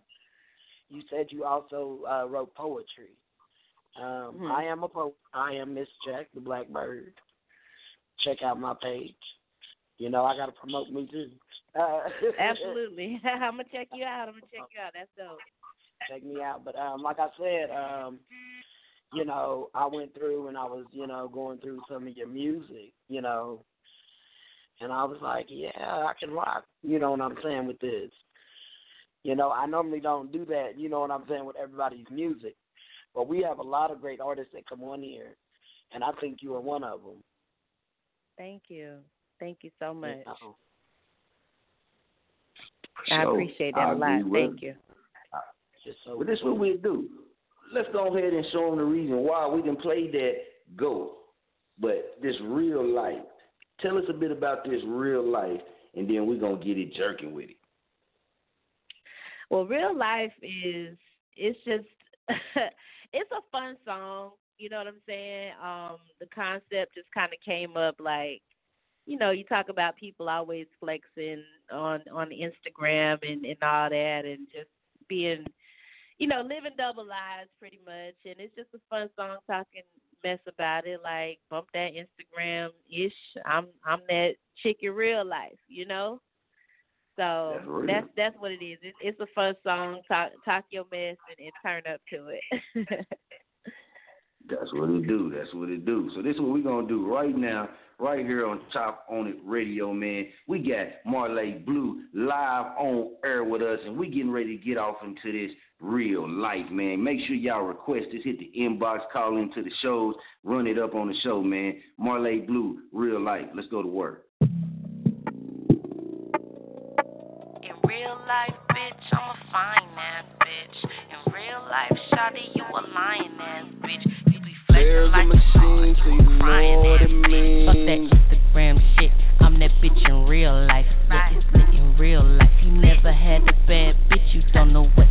you said you also uh, wrote poetry. Um, Mhm. I am a poet. I am Miss Jack, the Blackbird. Check out my page. You know, I gotta promote me too. Uh, Absolutely. I'm gonna check you out. I'm gonna check you out. That's dope. check me out. But um, like I said, um, you know, I went through and I was, you know, going through some of your music, you know, and I was like, yeah, I can rock. You know what I'm saying with this. You know, I normally don't do that. You know what I'm saying with everybody's music, but we have a lot of great artists that come on here, and I think you are one of them. Thank you. Thank you so much. You know? For I appreciate that I a lot. Thank you. Just so But this is what we do. Let's go ahead and show them the reason why we didn't play that go. But this real life. Tell us a bit about this real life, and then we're gonna get it jerking with it. Well, real life is it's just it's a fun song. You know what I'm saying? Um, the concept just kind of came up like, you know, you talk about people always flexing on on Instagram and and all that, and just being, you know, living double lives pretty much. And it's just a fun song talking mess about it, like bump that Instagram ish. I'm I'm that chick in real life, you know. So That's that's that's what it is. It's, it's a fun song. Talk talk your mess and, and turn up to it. That's what it do. That's what it do. So this is what we're gonna do right now, right here on Chop On It Radio, man. We got Marle Blu live on air with us, and we getting ready to get off into this real life, man. Make sure y'all request this. Hit the inbox, call into the shows, run it up on the show, man. Marle Blu, real life. Let's go to work. In real life, bitch, I'm a fine ass bitch. In real life, shawty, you a lying ass bitch. You be flexing There's a machine, so you know what it means. Fuck that Instagram shit. I'm that bitch in real life. Yeah, it's lit in real life. You never had a bad bitch, you don't know what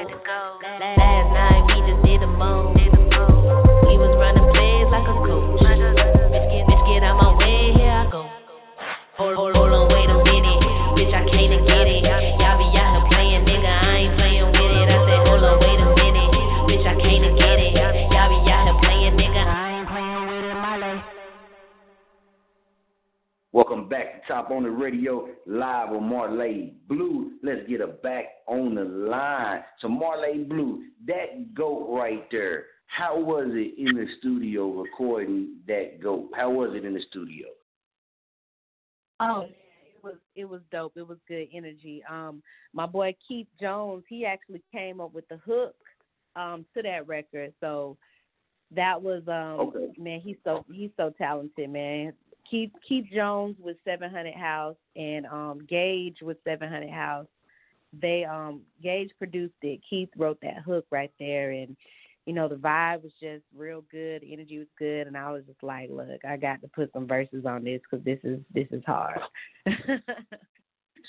go. Last night we just did the most. We was running plays like a coach. Bitch, get, bitch, get out my way, here I go. Back to Top on the Radio, live with Marle Blu. Let's get her back on the line. So Marle Blu, that goat right there. How was it in the studio recording that goat? How was it in the studio? Oh, it was it was dope. It was good energy. Um, my boy Keith Jones, he actually came up with the hook um to that record. So that was um Okay. man, he's so he's so talented, man. Keith Keith Jones with Seven Hundred House and um Gage with Seven Hundred House. They um Gage produced it. Keith wrote that hook right there and you know, the vibe was just real good, the energy was good, and I was just like, look, I got to put some verses on this because this is this is hard.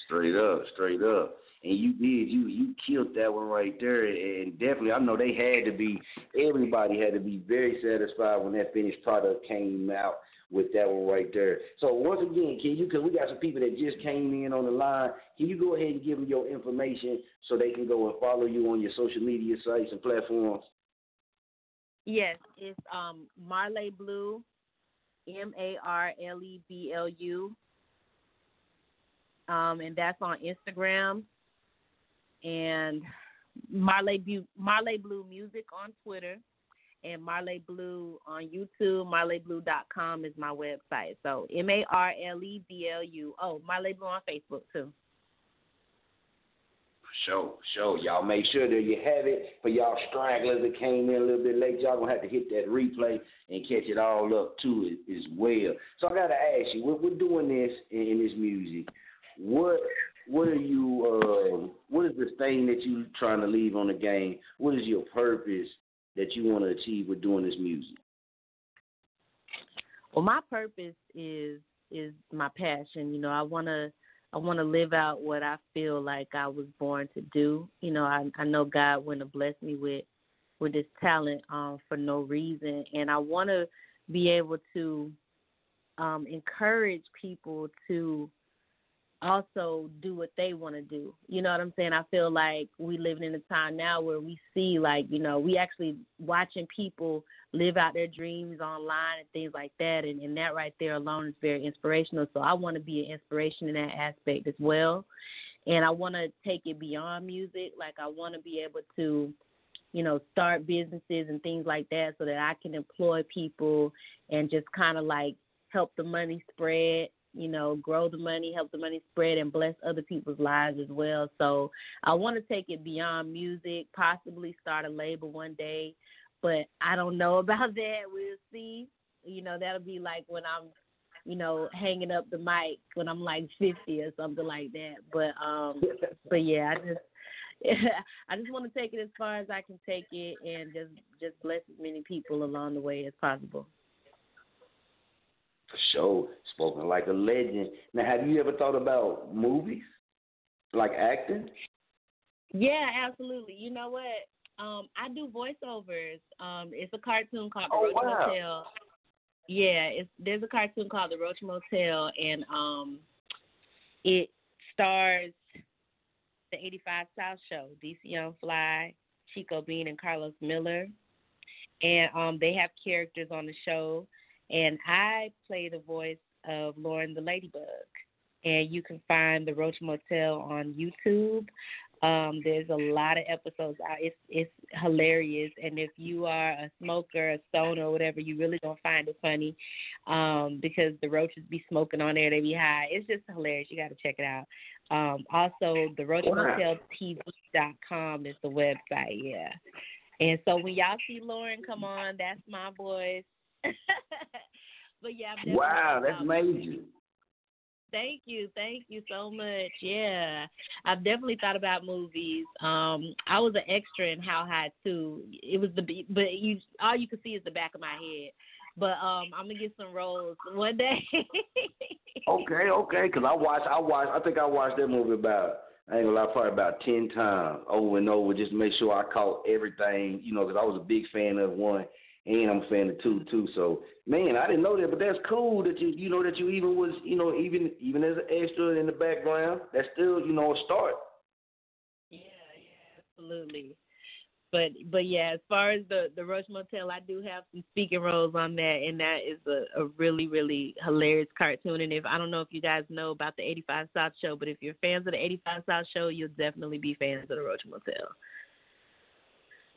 Straight up, straight up. And you did, you you killed that one right there. And definitely, I know they had to be, everybody had to be very satisfied when that finished product came out with that one right there. So once again, can you, because we got some people that just came in on the line, can you go ahead and give them your information so they can go and follow you on your social media sites and platforms? Yes, it's um Marle Blu, M A R L E B L U. Um, and that's on Instagram and Marley Bu- Marle Blu Music on Twitter and Marle Blu on YouTube. MarleBlu.com is my website. So M A R L E B L U. Oh, Marle Blu on Facebook too. Show, show. Y'all make sure that you have it for y'all stragglers that came in a little bit late. Y'all gonna have to hit that replay and catch it all up to it as well. So I gotta ask you, we're, doing this in, in this music. What what are you? Uh, what is the thing that you trying to leave on the game? What is your purpose that you want to achieve with doing this music? Well, my purpose is is my passion. You know, I want to I want to live out what I feel like I was born to do. You know, I I know God wouldn't have blessed me with with this talent um for no reason, and I want to be able to um encourage people to also do what they want to do. You know what I'm saying? I feel like we living in a time now where we see like, you know, we actually watching people live out their dreams online and things like that and, and that right there alone is very inspirational. So I want to be an inspiration in that aspect as well. And I want to take it beyond music. Like I want to be able to you know, start businesses and things like that so that I can employ people and just kind of like help the money spread, you know, grow the money, help the money spread and bless other people's lives as well. So I want to take it beyond music, possibly start a label one day, but I don't know about that. We'll see. You know, that'll be like when I'm you know, hanging up the mic when I'm like 50 or something like that. But um, but yeah, I just I just want to take it as far as I can take it, and just just bless as many people along the way as possible. For sure, spoken like a legend. Now, have you ever thought about movies, like acting? Yeah, absolutely. You know what? Um, I do voiceovers. Um, it's a cartoon called oh, The Roach wow. Motel. Yeah, it's there's a cartoon called The Roach Motel, and um, it stars the 85 South Show, DC Young Fly, Chico Bean, and Carlos Miller. And um, they have characters on the show. And I play the voice of Lauren the Ladybug. And you can find the Roach Motel on YouTube. Um, there's a lot of episodes out. It's it's hilarious, and if you are a smoker, a stoner, or whatever, you really don't find it funny, um, because the roaches be smoking on there. They be high. It's just hilarious. You got to check it out. Um, also, the RoachMotelTV.com is the website. Yeah, and so when y'all see Lauren come on, that's my voice. But yeah, Wow, that's major. Thank you, thank you so much. Yeah, I've definitely thought about movies. Um, I was an extra in How High too. It was the but you all you can see is the back of my head. But um, I'm gonna get some roles one day. Okay, okay, because I watched, I watched, I think I watched that movie about, I ain't gonna lie, probably about ten times over and over, just to make sure I caught everything, you know, because I was a big fan of one, and I'm a fan of two too. So, man, I didn't know that, but that's cool that you, you know, that you even was, you know, even even as an extra in the background, that's still, you know, a start. Yeah, yeah, absolutely. But but yeah, as far as the the Roach Motel, I do have some speaking roles on that, and that is a, a really really hilarious cartoon. And if I don't know if you guys know about the 85 South show, but if you're fans of the 85 South show, you'll definitely be fans of the Roach Motel.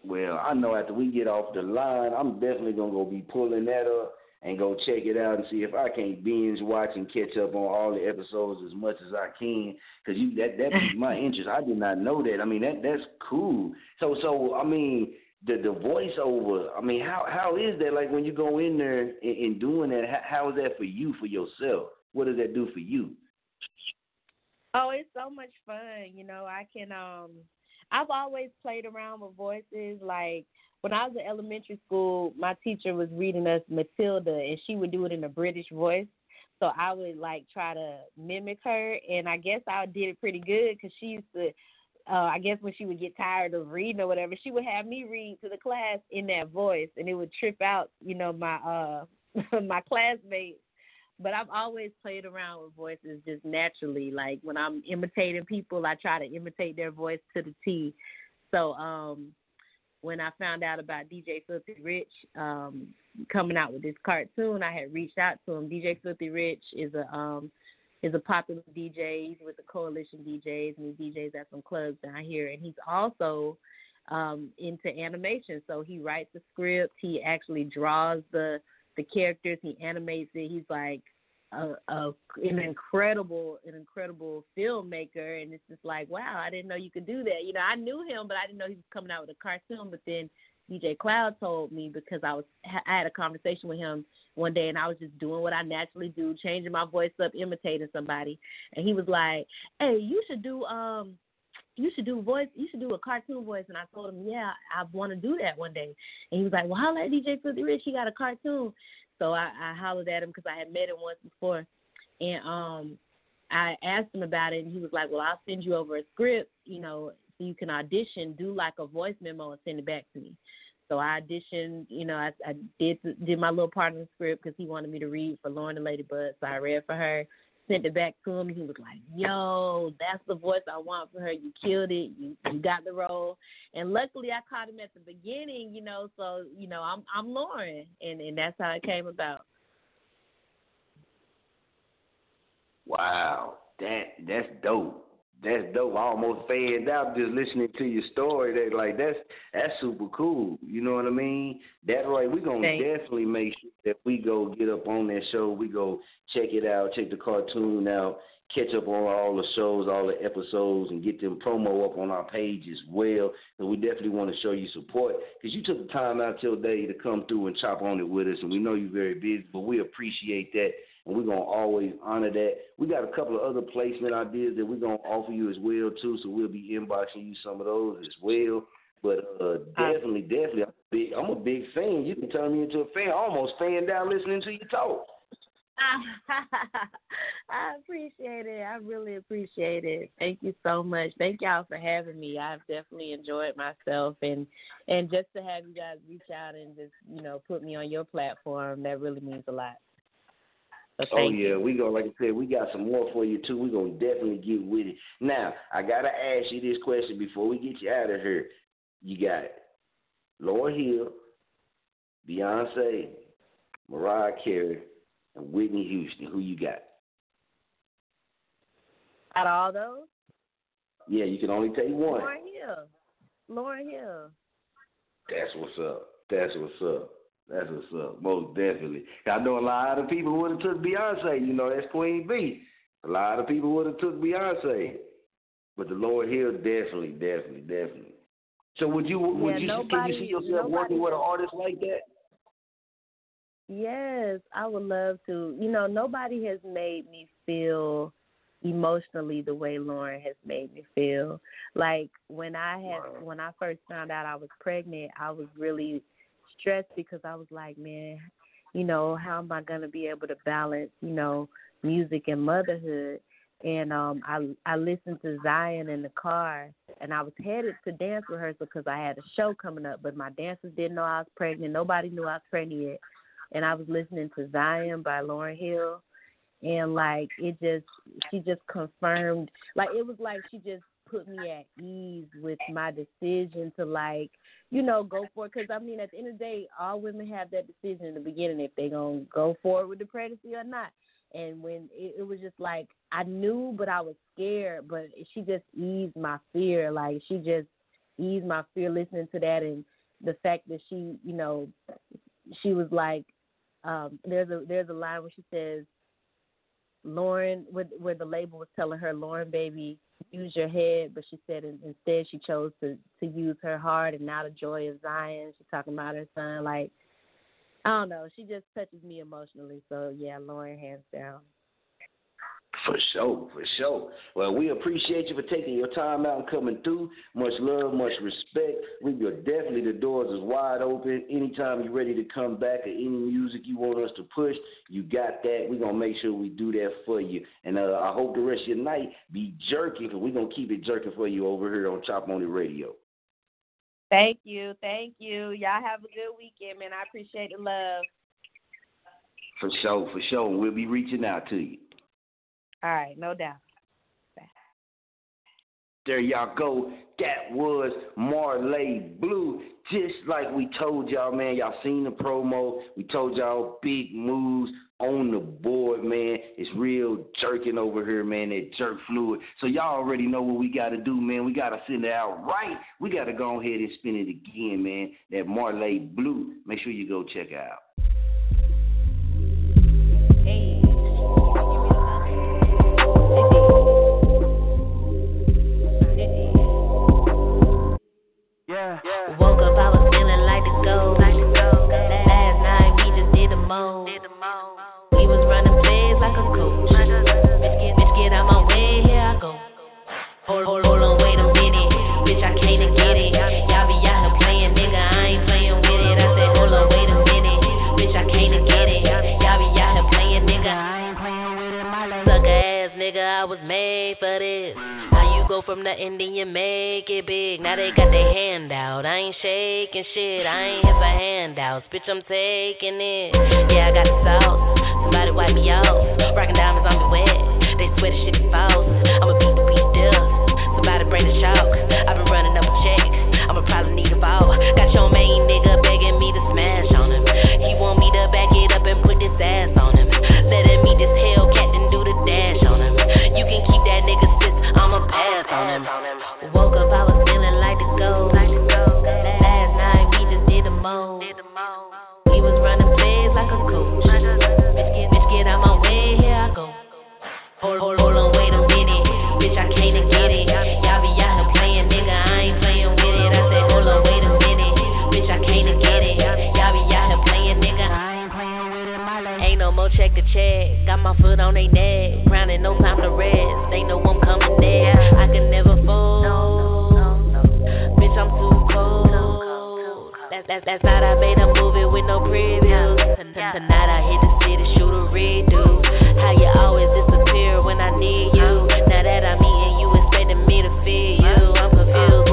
Well, I know after we get off the line, I'm definitely gonna go be pulling that up and go check it out and see if I can't binge watch and catch up on all the episodes as much as I can. Cause you that that piqued my interest. I did not know that. I mean that that's cool. So so I mean the the voiceover. I mean how how is that like when you go in there and, and doing that? How, how is that for you for yourself? What does that do for you? Oh, it's so much fun. You know, I can um I've always played around with voices. Like when I was in elementary school, my teacher was reading us Matilda and she would do it in a British voice. So I would like try to mimic her and I guess I did it pretty good cuz she used to uh, I guess when she would get tired of reading or whatever, she would have me read to the class in that voice, and it would trip out, you know, my uh my classmates but I've always played around with voices just naturally. Like when I'm imitating people, I try to imitate their voice to the T. So um when I found out about DJ Filthy Rich um coming out with this cartoon, I had reached out to him. DJ Filthy Rich is a um is a popular DJ. He's with the Coalition DJs and he DJs at some clubs down here and he's also um into animation. So he writes the script, he actually draws the the characters, he animates it. He's like a, a an incredible an incredible filmmaker, and it's just like wow, I didn't know you could do that. You know, I knew him, but I didn't know he was coming out with a cartoon. But then DJ Cloud told me because I was I had a conversation with him one day, and I was just doing what I naturally do, changing my voice up, imitating somebody, and he was like, "Hey, you should do um." You should do voice you should do a cartoon voice. And I told him, Yeah, I wanna do that one day. And he was like, Well holla at DJ Filthy Rich, he got a cartoon. So I, I hollered at him because I had met him once before. And um I asked him about it and he was like, Well I'll send you over a script, you know, so you can audition, do like a voice memo and send it back to me. So I auditioned, you know, I, I did did my little part in the script because he wanted me to read for Lauren the Ladybug. So I read for her, sent it back to him. He was like, "Yo, that's the voice I want for her. You killed it. You you got the role." And luckily, I caught him at the beginning, you know. So you know, I'm I'm Lauren, and and that's how it came about. Wow, that that's dope. That's dope. I almost fanned out just listening to your story. That like that's that's super cool. You know what I mean? That right. We gonna Thanks. definitely make sure that we go get up on that show. We go check it out, check the cartoon out, catch up on all the shows, all the episodes, and get them promo up on our page as well. And we definitely want to show you support because you took the time out your day to come through and chop on it with us. And we know you're very busy, but we appreciate that and we're gonna always honor that. We got a couple of other placement ideas that we're gonna offer you as well too, so we'll be inboxing you some of those as well. But uh, definitely, definitely, I'm a big, I'm a big fan. You can turn me into a fan. I almost fanned out listening to you talk. I appreciate it. I really appreciate it. Thank you so much. Thank y'all for having me. I've definitely enjoyed myself and and just to have you guys reach out and just, you know, put me on your platform, that really means a lot. So Oh yeah, you. we go like I said, we got some more for you too. We're gonna definitely get with it. Now, I gotta ask you this question before we get you out of here. You got Lauryn Hill, Beyonce, Mariah Carey, and Whitney Houston. Who you got? Out of all those? Yeah, you can only take one. Lauryn Hill. Lauryn Hill. That's what's up. That's what's up. That's what's up. Most definitely. I know a lot of people would have took Beyonce. You know, that's Queen B. A lot of people would have took Beyonce, but the Lauryn Hill definitely, definitely, definitely. So would you would Yeah, you can you see yourself nobody- working with an artist like that? Yes, I would love to. You know, nobody has made me feel emotionally the way Lauryn has made me feel. Like when I had when I first found out I was pregnant, I was really stressed because I was like, man, you know, how am I to be able to balance, you know, music and motherhood? And um I I listened to Zion in the car and I was headed to dance rehearsal because I had a show coming up, but my dancers didn't know I was pregnant. Nobody knew I was pregnant yet and I was listening to Zion by Lauryn Hill, and like it just, she just confirmed, like it was like she just put me at ease with my decision to like, you know, go for it. Because I mean, at the end of the day, all women have that decision in the beginning if they're gonna go forward with the pregnancy or not. And when it, it was just like I knew, but I was scared. But she just eased my fear. Like she just eased my fear listening to that, and the fact that she, you know, she was like, um, there's a there's a line where she says, Lauryn, where, where the label was telling her, Lauryn, baby, use your head, but she said instead she chose to to use her heart, and now the joy of Zion. She's talking about her son. Like, I don't know, she just touches me emotionally. So yeah, Lauryn, hands down. For sure, for sure. Well, we appreciate you for taking your time out and coming through. Much love, much respect. We are definitely the doors is wide open. Anytime you're ready to come back or any music you want us to push, you got that. We're gonna make sure we do that for you. And uh, I hope the rest of your night be jerking, because we're gonna keep it jerking for you over here on Chop On It Radio. Thank you, thank you. Y'all have a good weekend, man. I appreciate the love. For sure, for sure. We'll be reaching out to you. All right, no doubt. There y'all go. That was Marle Blu. Just like we told y'all, man. Y'all seen the promo. We told y'all big moves on the board, man. It's real jerking over here, man. That jerk fluid. So y'all already know what we got to do, man. We got to send it out right. We got to go ahead and spin it again, man. That Marle Blu. Make sure you go check out. Was made for this. How you go from nothing, then you make it big. Now they got their hand out. I ain't shaking shit. I ain't here for handouts. Bitch, I'm taking it. Yeah, I got the sauce. Somebody wipe me out. Rockin' diamonds on me wet. They swear the shit is false. I'ma beat the beat dust. Somebody bring the chalk. I've been running up a check. I'ma probably need a vault. Got your main nigga begging me to smash on him. He want me to back it up and put this ass on him. Letting me this Hellcat Woke up, I was more check. Got my foot on they neck. Grinding, no time to rest. They know I'm coming next. I can never fold. Bitch, I'm too cold. Last, last, last night I made a movie with no preview. Tonight I hit the city, shoot a redo. How you always disappear when I need you. Now that I'm eating, you expecting me to feed you. I'm confused,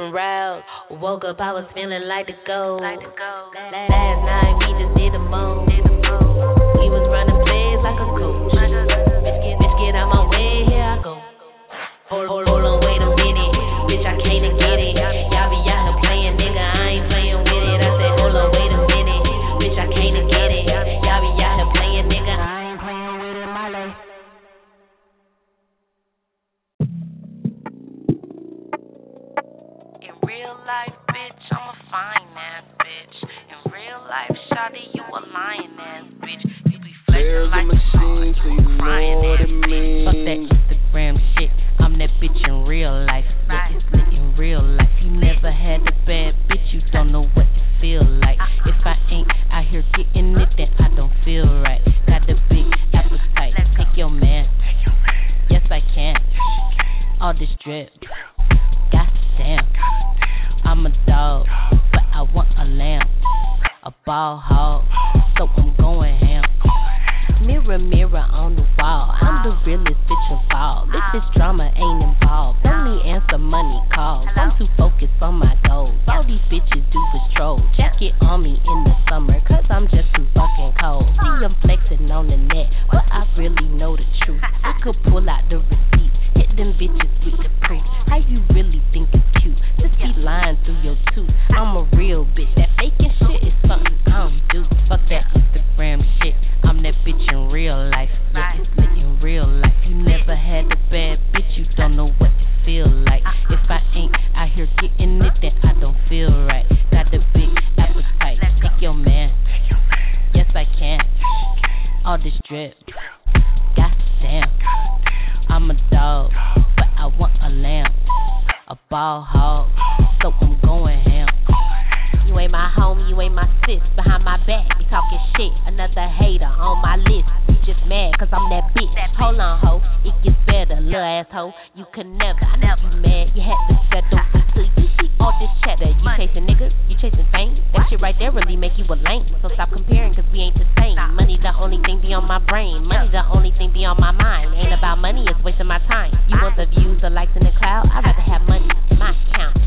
different. Woke up, I was feeling like the go. Last night we just did the most. We was running plays like a coach. Bitch, get, bitch, get out my way, here I go. Hold, hold, hold on, wait a minute. Bitch, I can't get it. Y'all be out shawty, you a lying ass bitch. You be flexing There's a like machine, so you know what it means. Fuck that Instagram shit. I'm that bitch in real life. Yeah, it's lit in real life. You never had a bad bitch, you don't know what it feel like. Uh-uh. If I ain't out here getting it, then I don't feel right. Got the big appetite. Take your man. Yes, I can. All this drip. Goddamn. I'm a dog, but I want a lamb. A ball hog, so I'm going ham. Mirror, mirror on the wall. I'm the realest bitch involved. If this drama ain't involved, only answer money calls. I'm too focused on my goals. All these bitches do is troll. Jacket on me in the summer, cause I'm just too fucking cold. See, I'm flexing on the net, but I really know the truth. I could pull out the receipt, hit them bitches with the proof. How you really think it's cute? Just be lying through your tooth. I'm a real bitch. That faking shit is something I don't do. Fuck that Instagram shit. I'm that bitch in real life. Yeah, it's lit in real life. You never had a bad bitch, you don't know what it feel like. Uh-uh. If I ain't out here getting it, then I don't feel right. Got the big appetite. Take your man. Yes, I can. All this drip. Goddamn. I'm a dog, but I want a lamb. A ball hog, so I'm going ham. You ain't my homie, you ain't my sis. Behind my back, you talking shit. Another hater on my list. You just mad cause I'm that bitch. Hold on, ho. It gets better, little asshole. You can never, I know you mad. You had to settle until you see all this chatter. You chasing niggas, you chasing fame. That shit right there really make you a lame. So stop comparing cause we ain't the same. Money the only thing be on my brain. Money the only thing be on my mind. Ain't about money, it's wasting my time. You want the views, the likes in the cloud? I'd rather have money in my account.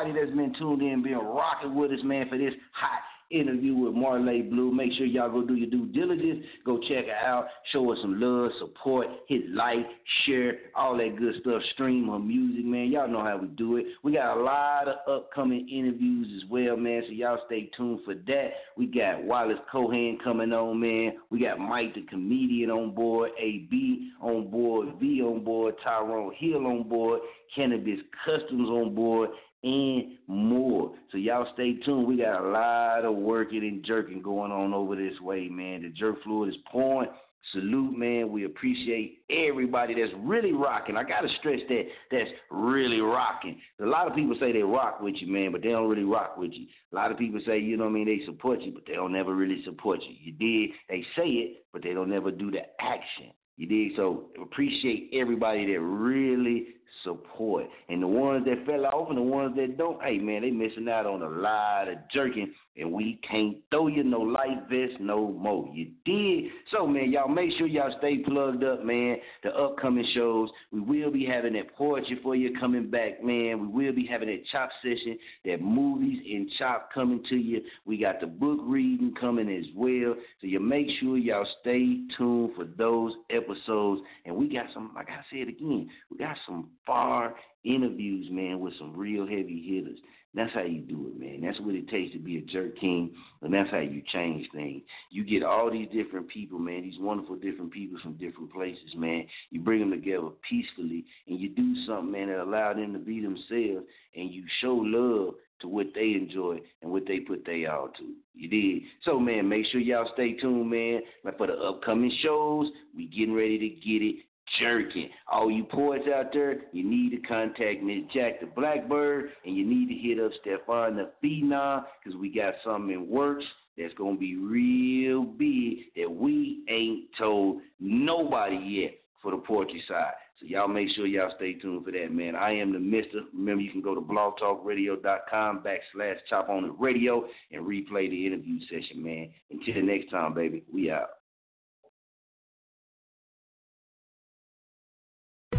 Everybody that's been tuned in, been rocking with us, man, for this hot interview with Marle Blu. Make sure y'all go do your due diligence. Go check her out. Show her some love, support, hit like, share, all that good stuff. Stream her music, man. Y'all know how we do it. We got a lot of upcoming interviews as well, man. So y'all stay tuned for that. We got Wallace Cohen coming on, man. We got Mike the comedian on board, AB on board, V on board, Tyrone Hill on board, Cannabis Customs on board, and more. So y'all stay tuned. We got a lot of working and jerking going on over this way, man. The jerk fluid is pouring. Salute, man. We appreciate everybody that's really rocking. I gotta stress that that's really rocking. A lot of people say they rock with you, man, but they don't really rock with you. A lot of people say, you know what I mean, they support you, but they don't never really support you. You did. They say it, but they don't never do the action. You did. So appreciate everybody that really support. And the ones that fell off and the ones that don't, hey man, they missing out on a lot of jerking and we can't throw you no life vest no more. You did. So man, y'all make sure y'all stay plugged up, man. The upcoming shows. We will be having that poetry for you coming back, man. We will be having that chop session, that movies and chop coming to you. We got the book reading coming as well. So you make sure y'all stay tuned for those episodes. And we got some, like I said again, we got some far interviews, man, with some real heavy hitters. That's how you do it, man. That's what it takes to be a jerk king, and that's how you change things. You get all these different people, man, these wonderful different people from different places, man. You bring them together peacefully, and you do something, man, that allow them to be themselves, and you show love to what they enjoy and what they put they all to. You did. So, man, make sure y'all stay tuned, man. Like for the upcoming shows, we getting ready to get it jerking. All you poets out there, you need to contact Miss Jack the Blackbird, and you need to hit up Stefan the Phenom, because we got something in works that's going to be real big that we ain't told nobody yet for the poetry side. So y'all make sure y'all stay tuned for that, man. I am the Mister. Remember, you can go to blogtalkradio.com backslash chop on the radio and replay the interview session, man. Until next time, baby, we out.